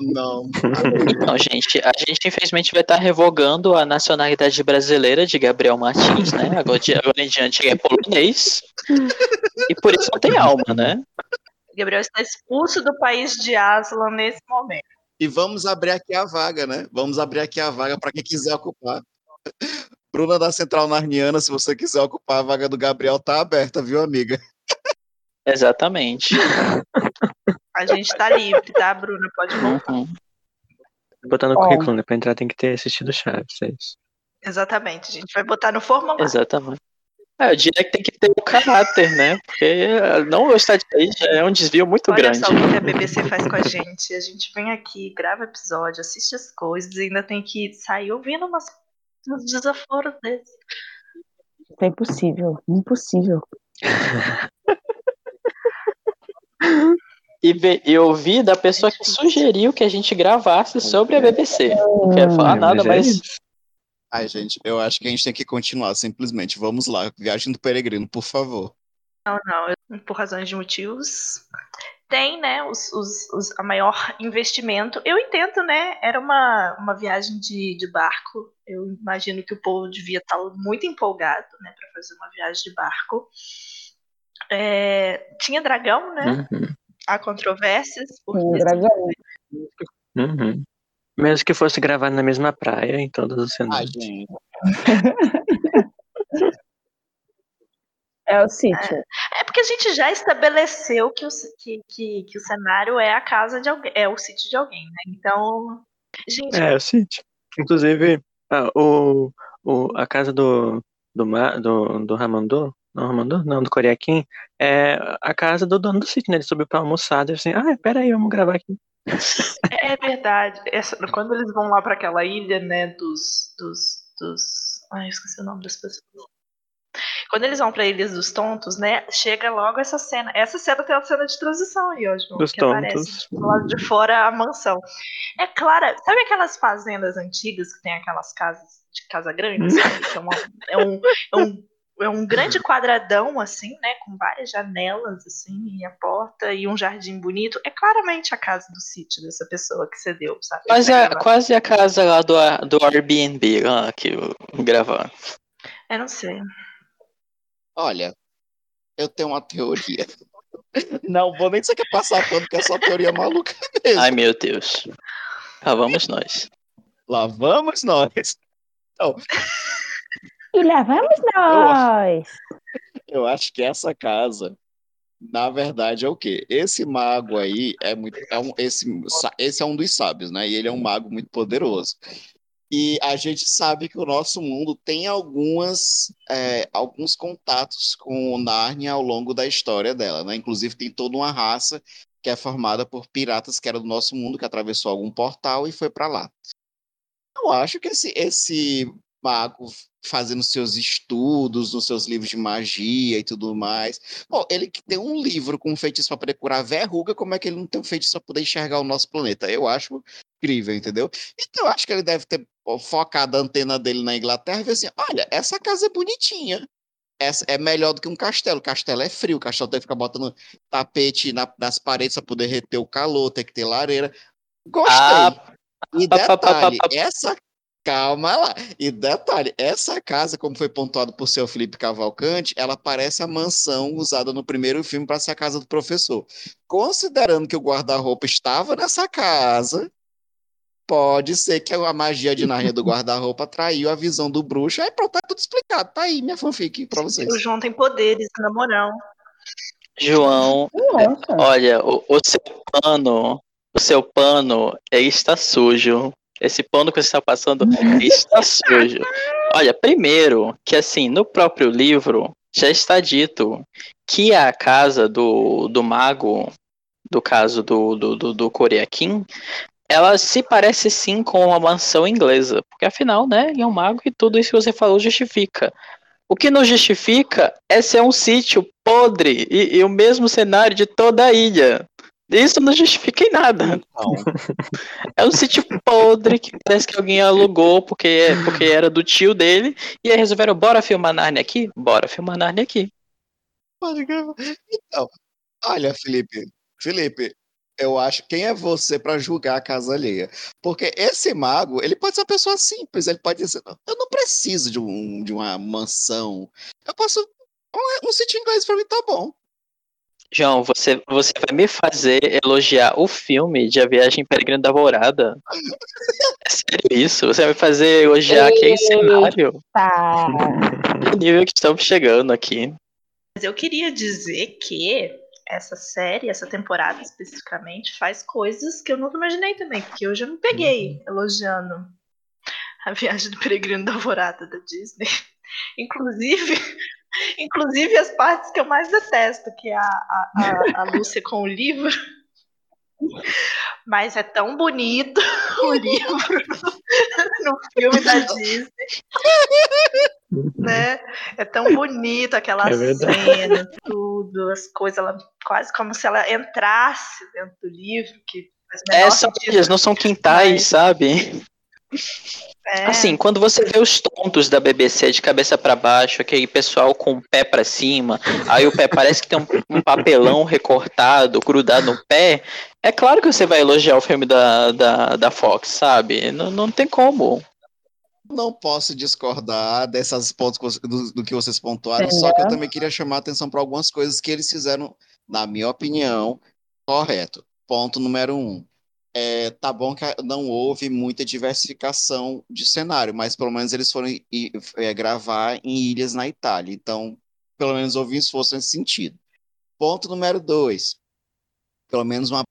Não. <laughs> Não, gente, a gente infelizmente vai estar revogando a nacionalidade brasileira de Gabriel Martins, né? Agora, de, agora em diante ele é polonês. E por isso não tem alma, né? Gabriel está expulso do país de Aslan nesse momento. E vamos abrir aqui a vaga, né? Vamos abrir aqui a vaga para quem quiser ocupar. Bruna da Central Narniana, se você quiser ocupar a vaga do Gabriel, tá aberta, viu, amiga? Exatamente. <laughs> A gente tá livre, tá, Bruna? Pode voltar. Uhum. Botar no Ó. currículo, né? Pra entrar tem que ter assistido Chaves, é isso. Exatamente, a gente vai botar no formulário. Exatamente. É, eu diria que tem que ter o caráter, né? Porque eh, não gostar de aí já é um desvio muito Olha grande. só o que a BBC faz com a gente. A gente vem aqui, grava episódio, assiste as coisas e ainda tem que sair ouvindo umas, uns desaforos desses. É impossível. Impossível. <laughs> E, ve- e ouvi da pessoa que sugeriu que a gente gravasse sobre a BBC. Não quero falar nada, mas. Ai, gente, eu acho que a gente tem que continuar, simplesmente. Vamos lá, Viagem do Peregrino, por favor. Não, não, por razões de motivos. Tem, né, os, os, os- a maior investimento. Eu entendo, né? Era uma, uma viagem de, de barco. Eu imagino que o povo devia estar muito empolgado, né, para fazer uma viagem de barco. É, tinha dragão, né? Uhum, Há controvérsias. Porque. Uhum. Mesmo que fosse gravado na mesma praia, em todos os Ai, cenários. gente. É o sítio. É porque a gente já estabeleceu que o, que, que, que o cenário é a casa de alguém, é o sítio de alguém, né? Então, gente, É, o sítio. Inclusive, ah, o, o, a casa do, do, do, do Ramandô, não, Ramandô? Não, do Coriaquim, é a casa do dono do sítio, né? Ele subiu pra almoçar, e assim, ah, peraí, vamos gravar aqui. é verdade. Essa- quando eles vão lá para aquela ilha, né, dos, dos, dos. Ai, esqueci o nome das pessoas. Quando eles vão para Ilhas dos Tontos, né, chega logo essa cena. Essa cena tem uma cena de transição aí, ó, João, Dos que aparece Tontos. do lado de fora a mansão. É clara, sabe aquelas fazendas antigas que tem aquelas casas de casa grande, é, uma- é um, é um é um grande quadradão, assim, né? Com várias janelas, assim, e a porta e um jardim bonito. É claramente a casa do sítio dessa pessoa que cedeu, sabe? quase, a, quase a casa lá do, do Airbnb lá que eu gravar. Eu não sei. Olha, eu tenho uma teoria. <laughs> Não, vou nem dizer que é passar pano, que é só teoria maluca mesmo. Ai meu Deus. Lá vamos nós. Lá vamos nós. Então, E lá vamos nós! eu acho que essa casa, na verdade, é o quê? Esse mago aí é muito. É um, esse, esse é um dos sábios, né? E ele é um mago muito poderoso. E a gente sabe que o nosso mundo tem algumas, é, alguns contatos com o Nárnia ao longo da história dela, né? Inclusive tem toda uma raça que é formada por piratas que era do nosso mundo, que atravessou algum portal e foi para lá. Eu acho que esse, esse mago fazendo seus estudos, nos seus livros de magia e tudo mais. Pô, ele que tem um livro com um feitiço para poder curar verruga, como é que ele não tem um feitiço para poder enxergar o nosso planeta? Eu acho incrível, entendeu? Então eu acho que ele deve ter focado a antena dele na Inglaterra e ver assim: olha, essa casa é bonitinha. Essa é melhor do que um castelo. O castelo é frio, o castelo tem que ficar botando tapete na- nas paredes para poder reter o calor, tem que ter lareira. Gostei. Ah, E detalhe, essa. Calma lá. E detalhe, essa casa, como foi pontuado por seu Felipe Cavalcante, ela parece a mansão usada no primeiro filme para ser a casa do professor. Considerando que o guarda-roupa estava nessa casa, pode ser que a magia de Nárnia do guarda-roupa atraiu a visão do bruxo. Aí pronto, tá tudo explicado. Tá aí minha fanfic pra vocês. O João tem poderes, na moral. João, Nossa. olha, o, o seu pano, o seu pano ele está sujo. Esse pano que você está passando <laughs> está sujo. Olha, primeiro que assim, no próprio livro já está dito que a casa do, do mago, do caso do, do, do, do Koreakin, ela se parece sim com uma mansão inglesa. Porque afinal, né, ele é um mago e tudo isso que você falou justifica. O que não justifica é ser um sítio podre e, e o mesmo cenário de toda a ilha. Isso não justifica em nada. Então, É um sítio podre que parece que alguém alugou porque, porque era do tio dele. E aí resolveram, bora filmar Narnia aqui? Bora filmar Narnia aqui. Então, olha, Felipe, Felipe, eu acho, quem é você para julgar a casa alheia? Porque esse mago, ele pode ser uma pessoa simples, ele pode dizer, eu não preciso de, um, de uma mansão, eu posso, um, um sítio inglês para mim tá bom. João, você, você vai me fazer elogiar o filme de A Viagem Peregrina da Alvorada? É sério isso? Você vai me fazer elogiar aquele cenário? Tá. <laughs> Que nível que estamos chegando aqui? Mas eu queria dizer que essa série, essa temporada especificamente, faz coisas que eu nunca imaginei também, porque hoje eu não peguei elogiando a viagem do peregrino da alvorada da Disney. <laughs> Inclusive, inclusive as partes que eu mais detesto, que é a, a, a, a Lúcia com o livro. Mas é tão bonito <laughs> o livro no, no filme da Disney. Né? É tão bonito aquela É cena, tudo, as coisas, ela, quase como se ela entrasse dentro do livro, que É, são ilhas, não são quintais, Mas- sabe? É. Assim, quando você vê os tontos da BBC de cabeça pra baixo, aquele pessoal com o pé pra cima, aí o pé parece que tem um, um papelão recortado, grudado no pé, é claro que você vai elogiar o filme da, da, da Fox, sabe? Não, não tem como. Não posso discordar dessas pontos do, do que vocês pontuaram, só que eu também queria chamar a atenção para algumas coisas que eles fizeram, na minha opinião, correto. Ponto número um. É, tá bom que não houve muita diversificação de cenário, mas pelo menos eles foram é, gravar em ilhas na Itália. Então, pelo menos houve um esforço nesse sentido. Ponto número dois. Pelo menos uma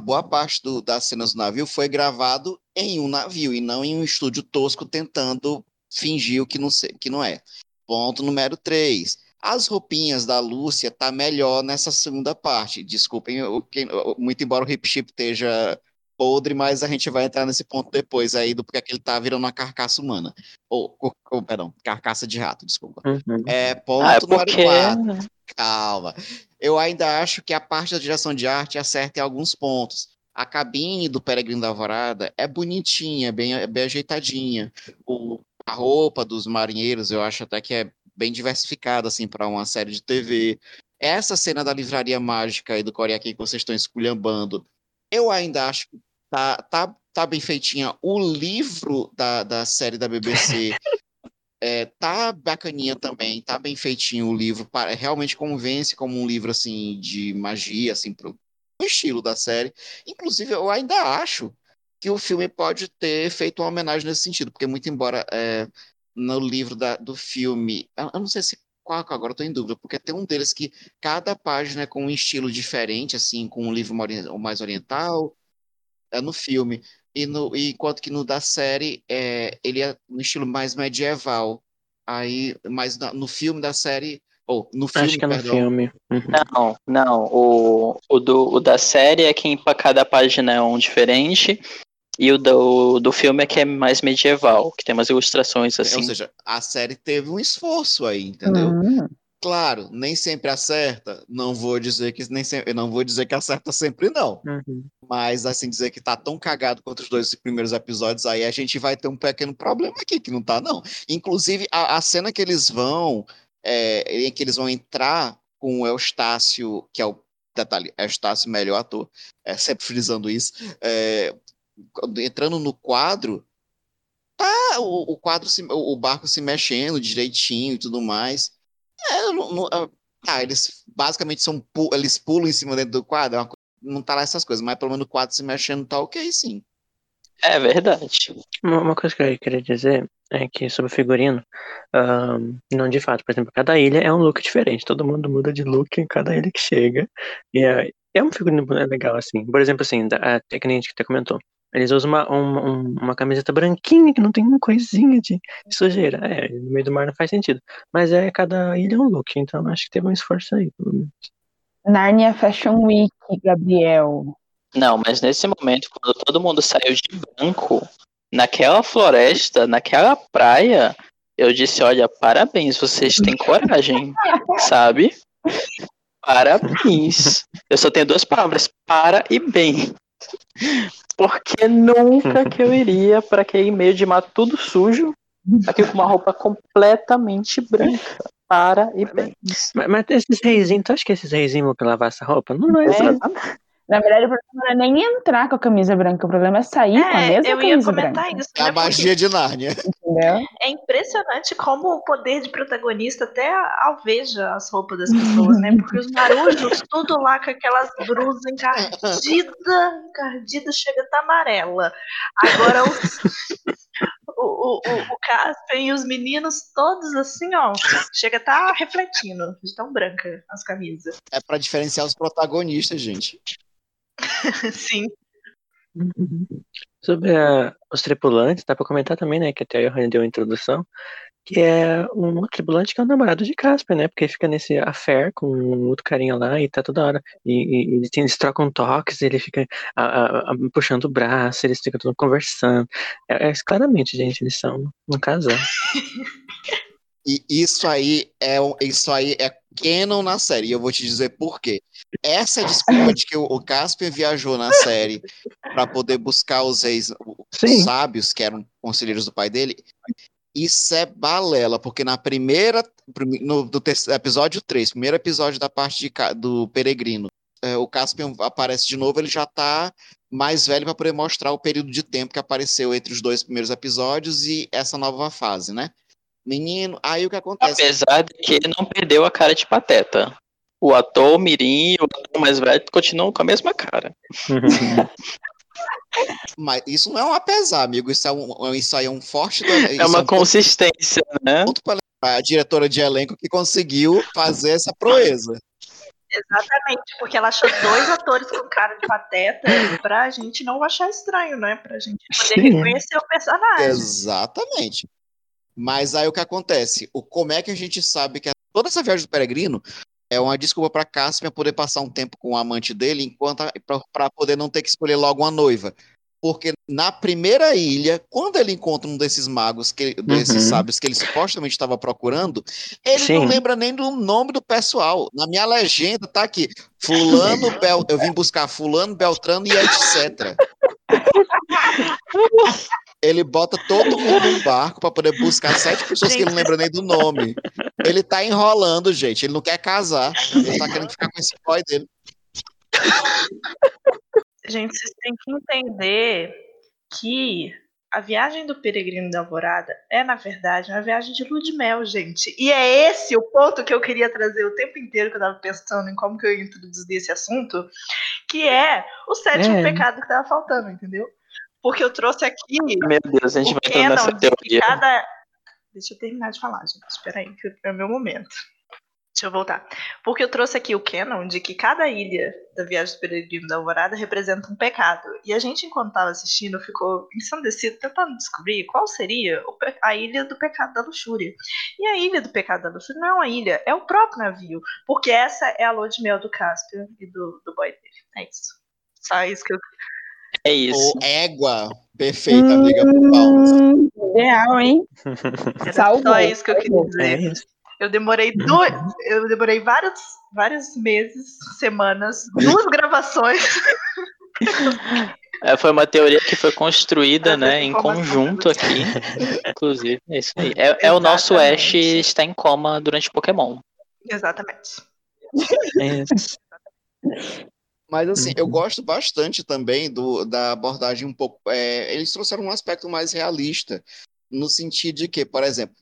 boa parte do- das cenas do navio foi gravado em um navio e não em um estúdio tosco tentando fingir o que não, se- que não é. Ponto número 3. As roupinhas da Lúcia tá melhor nessa segunda parte. Desculpem, o- quem- muito embora o hip chip esteja podre, mas a gente vai entrar nesse ponto depois aí do porque que ele tá virando uma carcaça humana. Ou, ou- ou, perdão, carcaça de rato, desculpa. Uhum. É, ponto Ah, é número porque. 4. Calma. Eu ainda acho que a parte da direção de arte acerta em alguns pontos. A cabine do Peregrino da Alvorada é bonitinha, é bem, é bem ajeitadinha. O, a roupa dos marinheiros eu acho até que é bem diversificada assim para uma série de TV. Essa cena da livraria mágica e do Coreia que vocês estão esculhambando, eu ainda acho que tá, tá, tá bem feitinha. O livro da, da série da BBC <laughs> é, tá bacaninha também, tá bem feitinho o livro, realmente convence como um livro assim de magia, assim, pro, pro estilo da série. Inclusive, eu ainda acho que o filme pode ter feito uma homenagem nesse sentido, porque muito embora é, no livro da- do filme, eu, eu não sei se qual agora tô em dúvida, porque tem um deles que cada página é com um estilo diferente, assim, com um livro mais oriental, é no filme. E no, e enquanto que no da série é, ele é no estilo mais medieval. Aí, mas na- no filme da série, ou no filme, Acho que é no perdão, filme. Uhum. Não, não. O, o, do, o da série é que em pa- cada página é um diferente. E o do, do filme é que é mais medieval, que tem umas ilustrações ou assim. seja, a série teve um esforço aí, entendeu? Hum, Claro, nem sempre acerta. Não vou dizer que nem sempre, não vou dizer que acerta sempre não. Uhum. Mas assim dizer que tá tão cagado quanto os dois primeiros episódios, aí a gente vai ter um pequeno problema aqui que não tá não. Inclusive a, a cena que eles vão, é, em que eles vão entrar com o Eustácio, que é o detalhe, Eustácio melhor ator, é, sempre frisando isso, é, entrando no quadro, tá o, o quadro, se- o, o barco se mexendo direitinho e tudo mais. É, não- não- tá, eles basicamente são eles pulam em cima dentro do quadro, é não tá lá essas coisas, mas pelo menos o quadro se mexendo tá ok, sim. É verdade. Uma uma coisa que eu queria dizer é que sobre o figurino, ahn, não de fato, por exemplo, cada ilha é um look diferente, todo mundo muda de look em cada ilha que chega. E é, é um figurino legal, assim. Por exemplo, assim, a, que a gente até comentou. Eles usam uma, uma, um- uma camiseta branquinha que não tem uma coisinha de, de sujeira. É, no meio do mar não faz sentido. Mas é cada ilha é um look, então acho que teve um esforço aí, pelo menos. Narnia Fashion Week, Gabriel. Não, mas nesse momento, quando todo mundo saiu de branco, naquela floresta, naquela praia, eu disse, olha, parabéns, vocês têm coragem, <laughs> sabe? Parabéns. Eu só tenho duas palavras, para e bem. Porque nunca <laughs> que eu iria para aquele meio de mato tudo sujo, aqui com uma roupa completamente branca. Para e bem. Mas, mas esses reizinhos, tu acha que esses reizinhos vão lavar essa roupa? Não vai, É. Na verdade, o problema não é nem entrar com a camisa branca, o problema é sair com a É, mesma eu ia camisa comentar branca. isso. É a né? Porque magia de Nárnia. Entendeu? É impressionante como o poder de protagonista até alveja as roupas das pessoas, né? Porque os marujos, <laughs> tudo lá com aquelas brusas encardidas, encardidas, chega a estar amarela. Agora os, o, o, o, o Casper e os meninos todos assim, ó, chega a estar refletindo, de tão branca as camisas. É pra diferenciar os protagonistas, gente. <laughs> Sim. Sobre a- os tripulantes, dá pra comentar também, né, que até a Johanna deu a introdução, que é um tripulante que é o namorado de Casper, né, porque fica nesse affair com um outro carinha lá e tá toda hora, e, e- eles, eles trocam toques, ele fica a- a- a- puxando o braço, eles ficam tudo conversando. É, é, claramente, gente, eles são um casal. <laughs> E isso aí é um- isso aí é canon na série. E eu vou te dizer por quê. Essa desculpa de que o Casper viajou na série para poder buscar os reis os Sim. sábios, que eram conselheiros do pai dele, isso é balela, porque na primeira prime- no do episódio 3, primeiro episódio da parte de do Peregrino, é, o Caspian aparece de novo, ele já tá mais velho para poder mostrar o período de tempo que apareceu entre os dois primeiros episódios e essa nova fase, né? Menino, aí o que acontece? Apesar de que ele não perdeu a cara de pateta. O ator Mirim e o ator mais velho continuam com a mesma cara. <laughs> Mas isso não é um apesar, amigo. Isso, é um, isso aí é um forte. É uma consistência, né? ponto para a diretora de elenco que conseguiu fazer essa proeza. Exatamente, porque ela achou dois atores com cara de pateta pra gente não achar estranho, né? Pra gente poder Sim. reconhecer o personagem. Exatamente. Mas aí o que acontece? O, como é que a gente sabe que a- toda essa viagem do peregrino é uma desculpa para Caspian poder passar um tempo com o amante dele enquanto para poder não ter que escolher logo uma noiva. Porque na primeira ilha, quando ele encontra um desses magos, que, desses Uhum. sábios que ele supostamente estava procurando, ele Sim. não lembra nem do nome do pessoal. Na minha legenda tá aqui: Fulano, Bel... eu vim buscar Fulano, Beltrano e etc. <laughs> Ele bota todo mundo num barco para poder buscar sete pessoas que ele não lembra nem do nome. Ele tá enrolando, gente. Ele não quer casar. Ele tá querendo ficar com esse boy dele. Gente, vocês têm que entender que a viagem do Peregrino da Alvorada é, na verdade, uma viagem de lua de mel, gente. E é esse o ponto que eu queria trazer o tempo inteiro que eu tava pensando em como que eu ia introduzir esse assunto, que é o sétimo É. pecado que tava faltando, entendeu? Porque eu trouxe aqui Meu Deus, a gente vai entrar nessa canon de que teoria. cada... Deixa eu terminar de falar, gente. Espera aí, que é o meu momento. Deixa eu voltar. Porque eu trouxe aqui o canon de que cada ilha da Viagem do Peregrino da Alvorada representa um pecado. E a gente, enquanto estava assistindo, ficou ensandecido tentando descobrir qual seria a ilha do pecado da luxúria. E a ilha do pecado da luxúria não é uma ilha, é o próprio navio. Porque essa é a lua de mel do Caspian e do, do boy dele. É isso. Só isso que eu É isso. Ô, égua. Perfeita, amiga. Palmas. Hum, ideal, hein? era <laughs> Salvou. só isso que eu queria É dizer. isso. Eu demorei dois, eu demorei vários, vários meses, semanas, duas <laughs> gravações. É, foi uma teoria que foi construída, né, em conjunto aqui. Inclusive, é isso aí. É, é o nosso Ash está em coma durante Pokémon. Exatamente. É isso. Mas assim, Uhum. eu gosto bastante também do, da abordagem um pouco. é, eles trouxeram um aspecto mais realista, no sentido de que, por exemplo,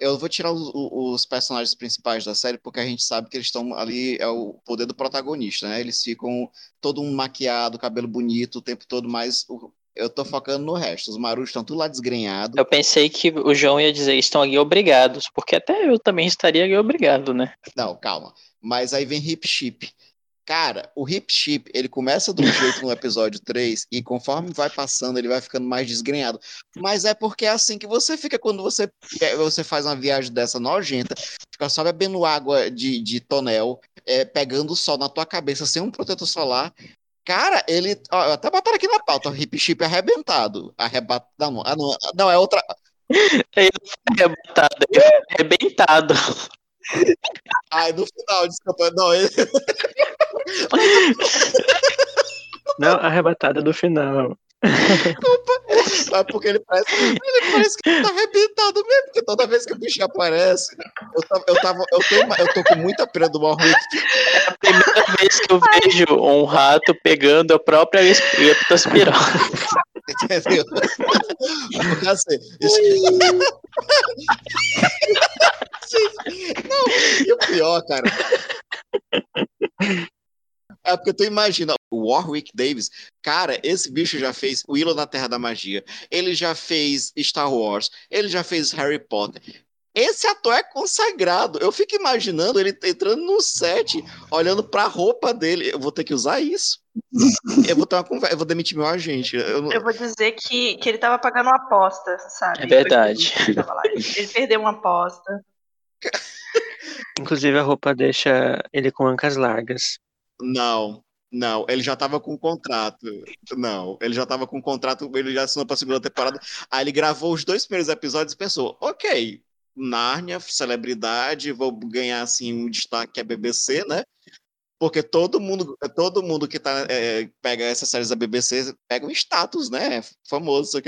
eu vou tirar os, os personagens principais da série, porque a gente sabe que eles estão ali, é o poder do protagonista, né? Eles ficam todo um maquiado, cabelo bonito o tempo todo, mas o- eu tô focando no resto. Os marujos estão tudo lá desgrenhados. Eu pensei que o João ia dizer estão aqui obrigados, porque até eu também estaria aqui obrigado, né? Não, calma. Mas aí vem Hip Chip. Cara, o Hip Chip, ele começa um jeito no episódio <laughs> 3 e conforme vai passando, ele vai ficando mais desgrenhado. Mas é porque é assim que você fica quando você, é, você faz uma viagem dessa nojenta, fica só bebendo água de, de tonel, é, pegando o sol na tua cabeça sem um protetor solar. Cara, ele. Ó, até botaram aqui na pauta, o Hip Chip arrebentado. Arrebat... Não, ah, não, não, é outra. Ele foi arrebentado. Ai, no final, desculpa. Não, ele... <laughs> Não, arrebatada do final. Mas porque ele parece, ele parece que ele tá arrebentado mesmo, porque toda vez que o bicho aparece, eu, tava, eu, tava, eu, tô, eu tô com muita pena do Warwick. É a primeira vez que eu vejo um rato pegando a própria leptospirose. Entendeu? Porque assim, isso... Não, e o pior, cara. É porque tu imagina, o Warwick Davis, cara, esse bicho já fez o Willow na Terra da Magia, ele já fez Star Wars, ele já fez Harry Potter. Esse ator é consagrado. Eu fico imaginando ele entrando no set, olhando pra roupa dele. Eu vou ter que usar isso. Eu vou ter uma conversa, eu vou demitir meu agente. Eu, eu vou dizer que, que ele tava pagando uma aposta, sabe? É verdade. Ele perdeu uma aposta. Inclusive a roupa deixa ele com ancas largas. Não, não, ele já estava com contrato. Não, ele já estava com contrato, ele já assinou para a segunda temporada. Aí ele gravou os dois primeiros episódios e pensou: ok, Nárnia, celebridade, vou ganhar assim um destaque que é BBC, né? Porque todo mundo, todo mundo que tá, é, pega essas séries da BBC pega um status, né? Famoso.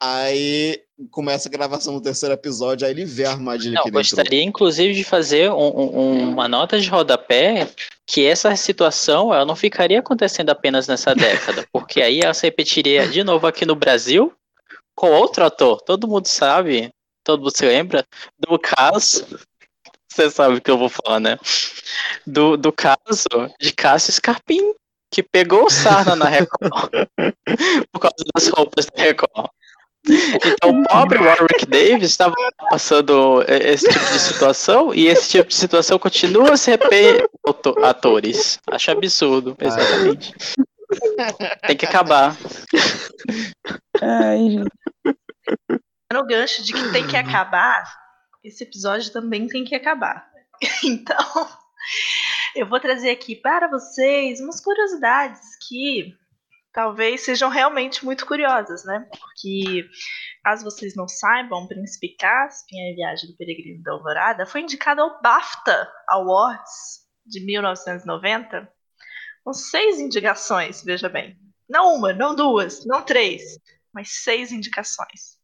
Aí começa a gravação do terceiro episódio, aí ele vê a armadilha Não, que gostaria, entrou. inclusive, de fazer um, um, uma nota de rodapé que essa situação ela não ficaria acontecendo apenas nessa <laughs> década, porque aí ela se repetiria de novo aqui no Brasil com outro ator. Todo mundo sabe, todo mundo se lembra do caso você sabe o que eu vou falar, né? Do, do caso de Cássio Scarpim, que pegou o Sarna na Record <laughs> por causa das roupas da Record. Então, o pobre Warwick Davis estava passando esse tipo de situação e esse tipo de situação continua a se repetir atores. Acho absurdo, exatamente. Tem que acabar. Ai, gente. No gancho de que tem que acabar, esse episódio também tem que acabar. <laughs> Então, eu vou trazer aqui para vocês umas curiosidades que talvez sejam realmente muito curiosas, né? Porque, caso vocês não saibam, Príncipe Caspian a Viagem do Peregrino da Alvorada foi indicado ao BAFTA Awards de 1990 com seis indicações, veja bem. Não uma, não duas, não três, mas seis indicações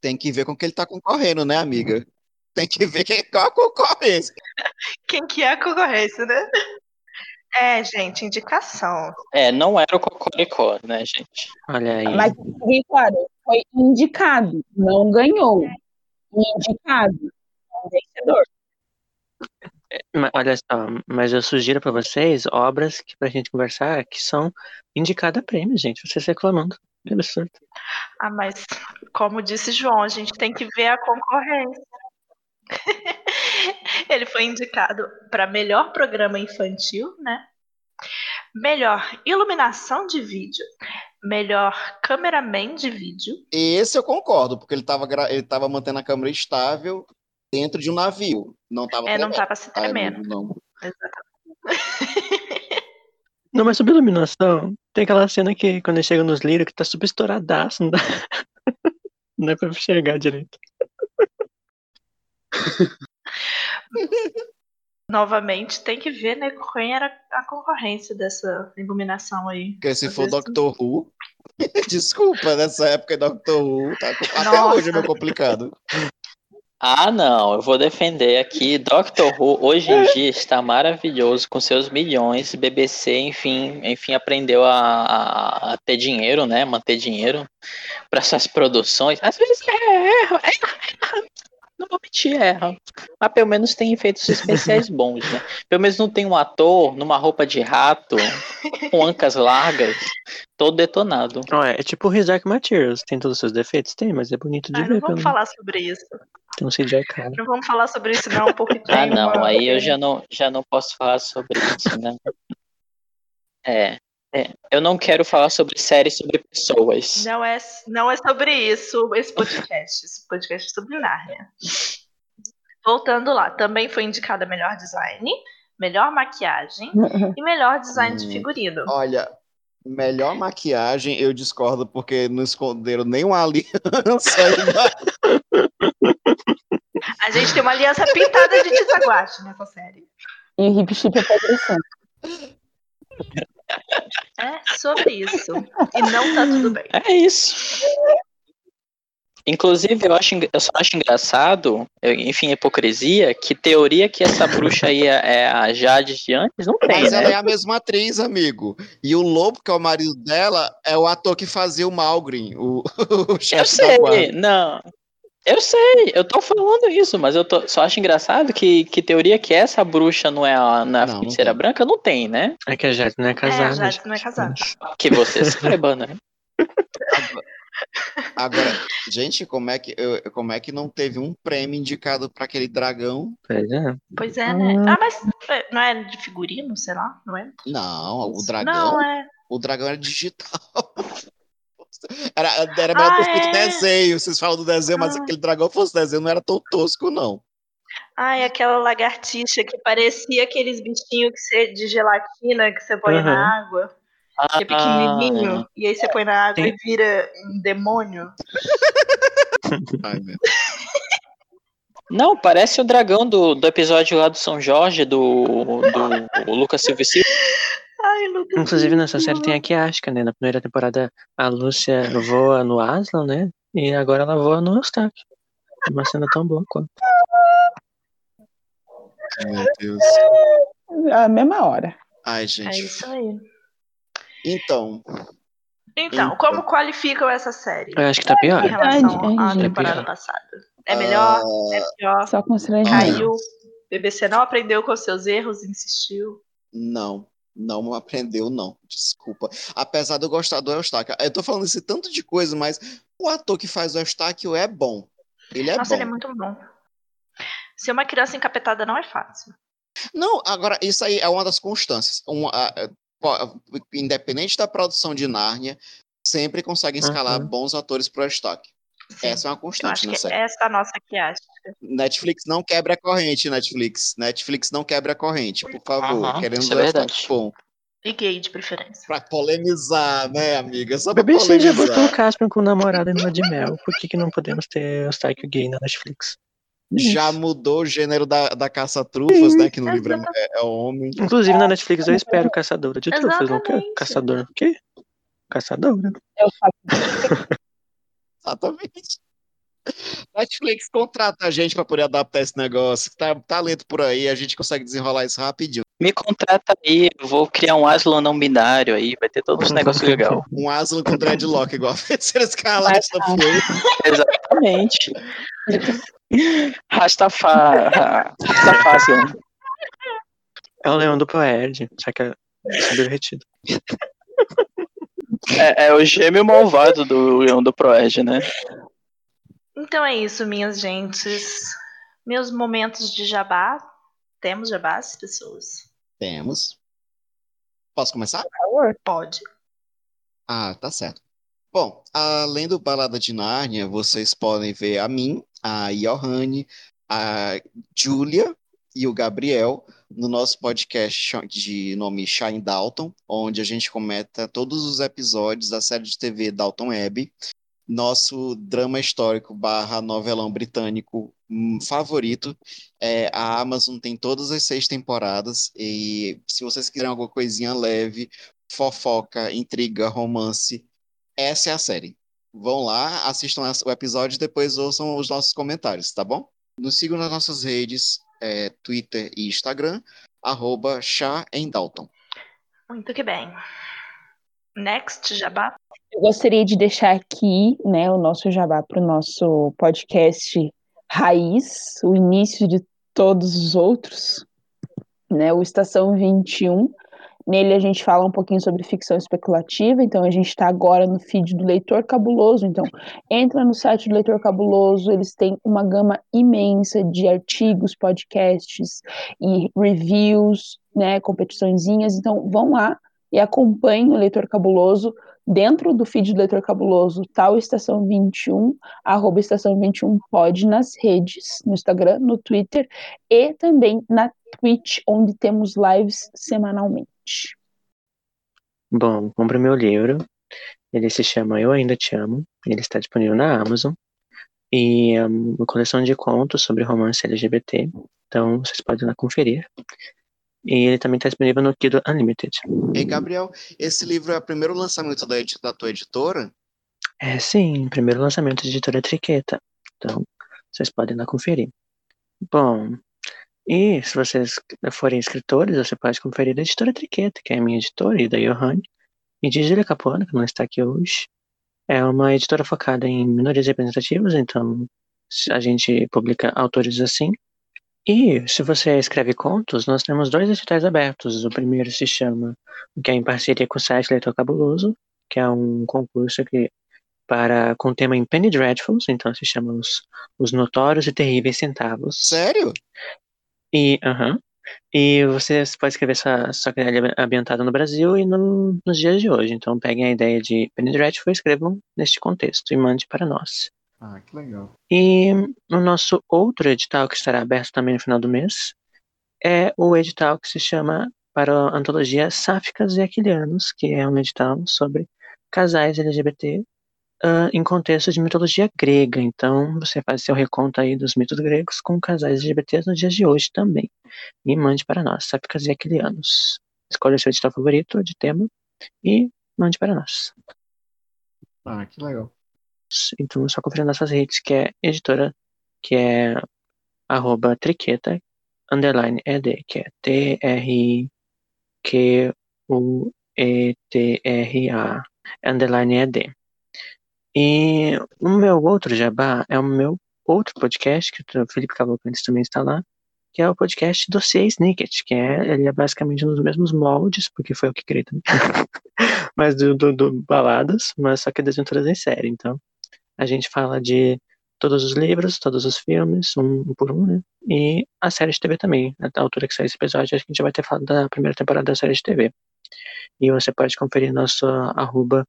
tem que ver com que ele está concorrendo, né, amiga? Tem que ver quem, qual a concorrência. Quem que é a concorrência, né? É, gente, indicação. É, não era o Cocoricó, né, gente? Olha aí. Mas, claro, foi indicado, não ganhou. Indicado, vencedor. Olha só, mas eu sugiro para vocês obras que pra gente conversar que são indicadas a prêmio, gente. Vocês reclamando. Absurdo. Ah, mas como disse João, a gente tem que ver a concorrência. <laughs> Ele foi indicado para melhor programa infantil, né? Melhor iluminação de vídeo, melhor cameraman de vídeo. Esse eu concordo, porque ele estava ele tava mantendo a câmera estável dentro de um navio. Não estava É, não estava se tremendo. Ai, não, não. Exatamente. <laughs> Não, mas sobre iluminação, tem aquela cena que quando ele chega nos lírios que tá super estouradaço, não dá, <laughs> não dá pra enxergar direito. <laughs> Novamente, tem que ver né, quem era a concorrência dessa iluminação aí. Porque se for Doctor Who. <laughs> Desculpa, nessa época Doctor Who tá, até Nossa. hoje é meio complicado. Ah, não, eu vou defender aqui. Doctor Who hoje em dia está maravilhoso com seus milhões. BBC, enfim, enfim, aprendeu a, a- a ter dinheiro, né? Manter dinheiro para suas produções. Às vezes é, erra, erra, erra. Não vou mentir, erra. Mas pelo menos tem efeitos especiais <laughs> bons, né? Pelo menos não tem um ator numa roupa de rato, com ancas largas, todo detonado. Ó, é, é tipo o His Dark Materials, tem todos os seus defeitos? Tem, mas é bonito de Ah, ver. não Pelo... vamos falar sobre isso. Tem um CGI caro. Não vamos falar sobre isso, não, porque <laughs> tem Ah, não, uma- aí eu já não, já não posso falar sobre isso, né? É, é, eu não quero falar sobre séries sobre pessoas. Não é, não é sobre isso esse podcast. Esse podcast é sobre Nárnia. Voltando lá, também foi indicada melhor design, melhor maquiagem <laughs> e melhor design de Hum. figurino. Olha, melhor maquiagem eu discordo porque não esconderam nenhuma aliança. A gente tem uma aliança pintada de titaguache nessa série. E o hip chip apodrecendo. É sobre isso. E não tá tudo bem. É isso. Inclusive, eu, acho, eu só acho engraçado, eu- enfim, hipocrisia, que teoria que essa bruxa aí é, é a Jade de antes, não tem, Mas ela é né? a mesma atriz, amigo. E o Lobo, que é o marido dela, é o ator que fazia o Malgrim, o, <laughs> o Eu chefe da guarda. sei, não. Eu sei, eu tô falando isso, mas eu tô- só acho engraçado que, que teoria que essa bruxa não é a, na Não, não feiticeira tem. branca, não tem, né? É que a Jade não é É, casada. a Jade não é casada. Que você saiba, né? <laughs> Agora, gente, como é que como é que não teve um prêmio indicado para aquele dragão? Pois é. Pois é, né? Hum. Ah, mas é, não é de figurino, sei lá, não é? Não, o dragão, Não, é. o dragão era digital. <laughs> Era, era melhor ter Ah, feito é? desenho. Vocês falam do desenho, mas Ah. aquele dragão fosse desenho, não era tão tosco, não. Ai, aquela lagartixa que parecia aqueles bichinhos que você, de gelatina que você põe Aham. na água. Que é pequenininho. E aí você põe na água Sim. e vira um demônio. <laughs> Ai, meu. Não, parece o dragão do, do episódio lá do São Jorge, do, do Lucas Silva e Silva. Ai, Lucas. Inclusive nessa série tem a Kiashka, né? Na primeira temporada a Lúcia voa no Aslan, né? E agora ela voa no Eustáquio. É uma cena tão boa quanto. Meu Deus. A mesma hora. Ai, É gente. isso aí. Então, Então, Então. como qualificam essa série Eu acho que tá pior. em relação Ai, à temporada É pior. passada? É melhor? ah, É pior? Só constrangimento. Caiu? BBC não aprendeu com seus erros, insistiu. não. Não aprendeu, não. Desculpa. Apesar de eu gostar do Eustáquio. Eu tô falando esse tanto de coisa, mas o ator que faz o Eustáquio é bom. Ele é Nossa, bom. ele é muito bom. Ser uma criança encapetada não é fácil. Não, agora, isso aí é uma das constâncias. Um, a- a- po- independente da produção de Nárnia, sempre conseguem escalar Uhum. bons atores pro Eustáquio. Sim. Essa é uma constante na série. essa é a nossa que acha. Netflix não quebra a corrente, Netflix. Netflix não quebra a corrente, por favor. Aham, Queremos é o verdade. bom. E gay de preferência. Pra polemizar, né, amiga? Só pra BBC já botou o polemizar. Caspian com namorada em lua de mel. Por que, que não podemos ter Eustáquio gay na Netflix? Já mudou o gênero da, da caça-trufas, né? Que no livro é, é- é homem. Inclusive na Netflix eu espero Caçadora de Trufas, não quer? Exatamente. Caçador o quê? Caçadora. <laughs> Exatamente. Netflix contrata a gente pra poder adaptar esse negócio. Tá talento por aí, a gente consegue desenrolar isso rapidinho. Me contrata aí, eu vou criar um Aslan não binário aí, vai ter todos uns negócios legais. <laughs> Um Aslan com dreadlock, igual a Feiticeira Escarlate da Folha. Exatamente. Rastafá. Rastafá. É o Leão do Proerd, só que é subvertido. É, é o gêmeo malvado do Leão do Proerd, né? Então é isso, minhas gentes. Meus momentos de jabá. Temos jabás, pessoas? Temos. Posso começar? por favor. Pode. Ah, tá certo. Bom, além do Balada de Nárnia, vocês podem ver a mim, a Johanne, a Julia e o Gabriel no nosso podcast de nome Shine Dalton, onde a gente comenta todos os episódios da série de TV Dalton Web, nosso drama histórico barra novelão britânico hum, favorito. É, a Amazon tem todas as seis temporadas e se vocês quiserem alguma coisinha leve, fofoca, intriga, romance, essa é a série. Vão lá, assistam o episódio e depois ouçam os nossos comentários, tá bom? Nos sigam nas nossas redes, é, Twitter e Instagram, arroba Dalton. Muito que bem. Next, jabá. Eu gostaria de deixar aqui, né, o nosso jabá para o nosso podcast Raiz, o início de todos os outros, né, o Estação 21. Nele a gente fala um pouquinho sobre ficção especulativa, então a gente está agora no feed do Leitor Cabuloso, então entra no site do Leitor Cabuloso, eles têm uma gama imensa de artigos, podcasts e reviews, né, competiçõezinhas, então vão lá e acompanhem o Leitor Cabuloso, dentro do feed do Leitor Cabuloso tá o Estação 21, arroba Estação 21 pode nas redes, no Instagram, no Twitter e também na Twitch, onde temos lives semanalmente. Bom, compre meu livro. Ele se chama Eu Ainda Te Amo. Ele está disponível na Amazon. E é uma coleção de contos sobre romance LGBT. Então vocês podem lá conferir. E ele também está disponível no Kindle Unlimited. E Gabriel, esse livro é o primeiro lançamento da, edi- da tua editora? É, sim, primeiro lançamento da editora Triqueta. Então, vocês podem lá conferir. Bom, e se vocês forem escritores, você pode conferir a editora Triqueta, que é a minha editora, e da Johanne, e de Julia Capuano, que não está aqui hoje. É uma editora focada em minorias representativas, então a gente publica autores assim. E se você escreve contos, nós temos dois editais abertos. O primeiro se chama, que é em parceria com o site Leitor Cabuloso, que é um concurso que para com tema em Penny Dreadfuls, então se chama os, os Notórios e Terríveis Centavos. Sério? E, aham. E você pode escrever sua, sua grelha ambientada no Brasil e no- nos dias de hoje. Então peguem a ideia de Penny Dreadful e escrevam neste contexto e mande para nós. Ah, que legal. E o nosso outro edital, que estará aberto também no final do mês, é o edital que se chama para a antologia Sáficas e Aquilianos, que é um edital sobre casais LGBT ah, em contexto de mitologia grega. Então, você faz seu reconto aí dos mitos gregos com casais LGBTs nos dias de hoje também. E mande para nós, Sáficas e Aquilianos. Escolha seu edital favorito de tema e mande para nós. Ah, que legal. Então, é só conferir nossas redes, que é editora, que é arroba triqueta, underline ed, que é T-R-Q-U-E-T-R-A, underline ed. E o meu outro jabá é o meu outro podcast, que o Felipe Cavalcantes também está lá, que é o podcast Dossiê Snicket, que é, ele é basicamente nos mesmos moldes, porque foi o que criei também, <laughs> mas do, do, do Baladas, mas só que Desventuras em série. Então, a gente fala de todos os livros, todos os filmes, um, por um, né? E a série de TV também. Na altura que sair esse episódio, a gente já vai ter falado da primeira temporada da série de TV. E você pode conferir nosso arroba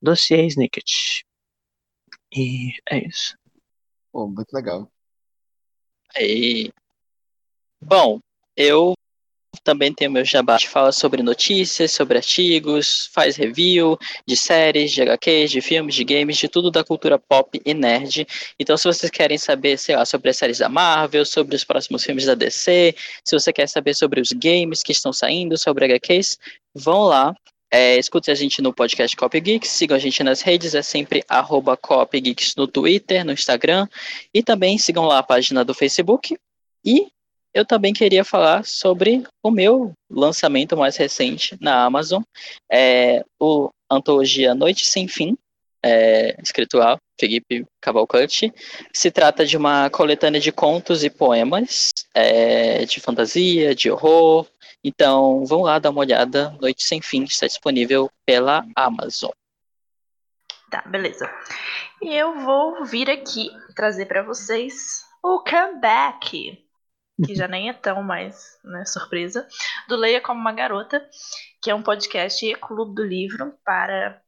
Dossiê Snicket. E é isso. Pô, muito legal. E... Bom, eu também tenho meu jabá que fala sobre notícias, sobre artigos, faz review de séries, de HQs, de filmes, de games, de tudo da cultura pop e nerd. Então, se vocês querem saber, sei lá, sobre as séries da Marvel, sobre os próximos filmes da DC, se você quer saber sobre os games que estão saindo, sobre HQs, vão lá. É, a gente no podcast Copy Geeks, sigam a gente nas redes, é sempre arroba Copy Geeks no Twitter, no Instagram, e também sigam lá a página do Facebook. E eu também queria falar sobre o meu lançamento mais recente na Amazon, é o Antologia Noite Sem Fim, é, escritual, Felipe Cavalcante. Se trata de uma coletânea de contos e poemas é, de fantasia, de horror. Então, vão lá dar uma olhada. Noite Sem Fim está disponível pela Amazon. Tá, beleza. E eu vou vir aqui trazer pra vocês o comeback, que já nem é tão mais né, surpresa, do Leia Como Uma Garota, que é um podcast e clube do livro para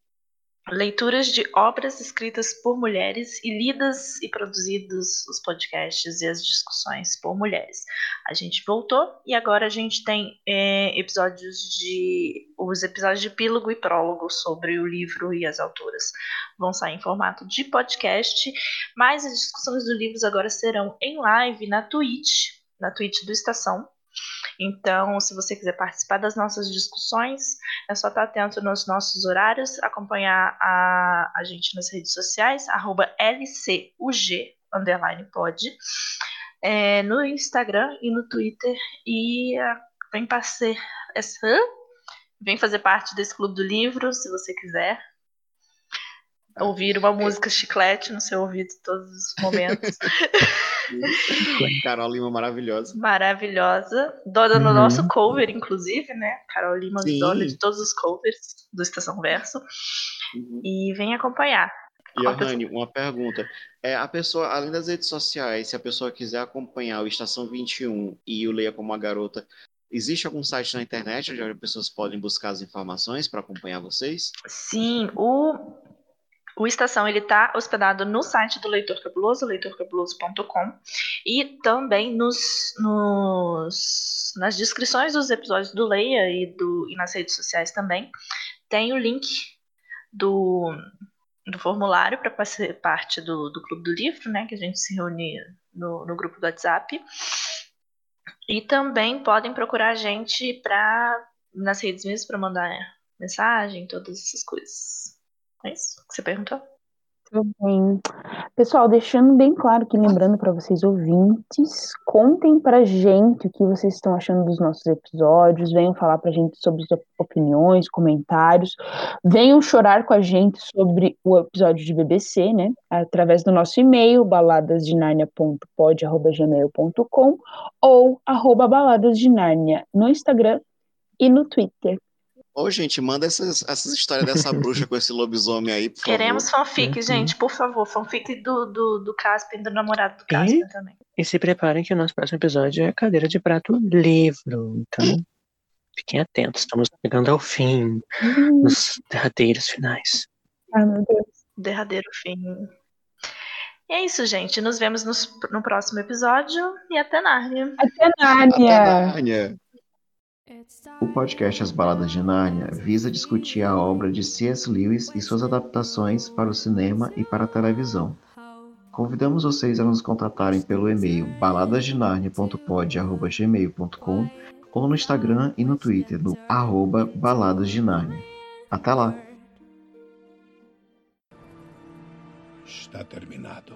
leituras de obras escritas por mulheres e lidas e produzidos os podcasts e as discussões por mulheres. A gente voltou e agora a gente tem é, episódios de os episódios de epílogo e prólogo sobre o livro e as autoras vão sair em formato de podcast, mas as discussões dos livros agora serão em live na Twitch, na Twitch do Estação. Então, se você quiser participar das nossas discussões, é só estar atento nos nossos horários, acompanhar a, a gente nas redes sociais, arroba LCUG, pod, é, no Instagram e no Twitter, e ah, vem, essa, vem fazer parte desse clube do livro, se você quiser. Ouvir uma música chiclete no seu ouvido todos os momentos. <laughs> Carol Lima maravilhosa. Maravilhosa. Dona no Uhum. nosso cover, inclusive, né? Carol Lima, Sim. dona de todos os covers do Estação Verso. Uhum. E vem acompanhar. Rani, uma pergunta. É, a pessoa, além das redes sociais, se a pessoa quiser acompanhar o Estação 21 e o Leia como uma Garota, existe algum site na internet onde as pessoas podem buscar as informações para acompanhar vocês? Sim, o, o Estação ele está hospedado no site do Leitor Cabuloso, leitorcabuloso.com, e também nos, nos, nas descrições dos episódios do Leia e, do, e nas redes sociais também, tem o link do, do formulário para fazer parte do, do Clube do Livro, né? Que a gente se reúne no, no grupo do WhatsApp. E também podem procurar a gente pra, nas redes mesmo para mandar mensagem, todas essas coisas. É isso que você perguntou? Tudo bem. Pessoal, deixando bem claro que, lembrando para vocês ouvintes, contem pra gente o que vocês estão achando dos nossos episódios, venham falar pra gente sobre as opiniões, comentários, venham chorar com a gente sobre o episódio de BBC, né? Através do nosso e-mail, baladasdenarnia.pod.gmail.com ou arroba no Instagram e no Twitter. Ô, gente, manda essas, essas histórias dessa bruxa <laughs> com esse lobisomem aí, por Queremos favor. fanfic, Uhum. gente, por favor. Fanfic do, do, do Caspian, do namorado do Caspian também. E se preparem que o nosso próximo episódio é Cadeira de Prato Livro. Então, fiquem atentos. Estamos chegando ao fim, nos derradeiros finais. Ai, meu Deus. Derradeiro fim. E é isso, gente. Nos vemos nos- no próximo episódio e até Nárnia. Até Até Nárnia! O podcast As Baladas de Nárnia visa discutir a obra de C.S. Lewis e suas adaptações para o cinema e para a televisão. Convidamos vocês a nos contatarem pelo e-mail baladasdenarnia.pod.gmail.com ou no Instagram e no Twitter no arroba Baladas de Nárnia. Até lá! Está terminado.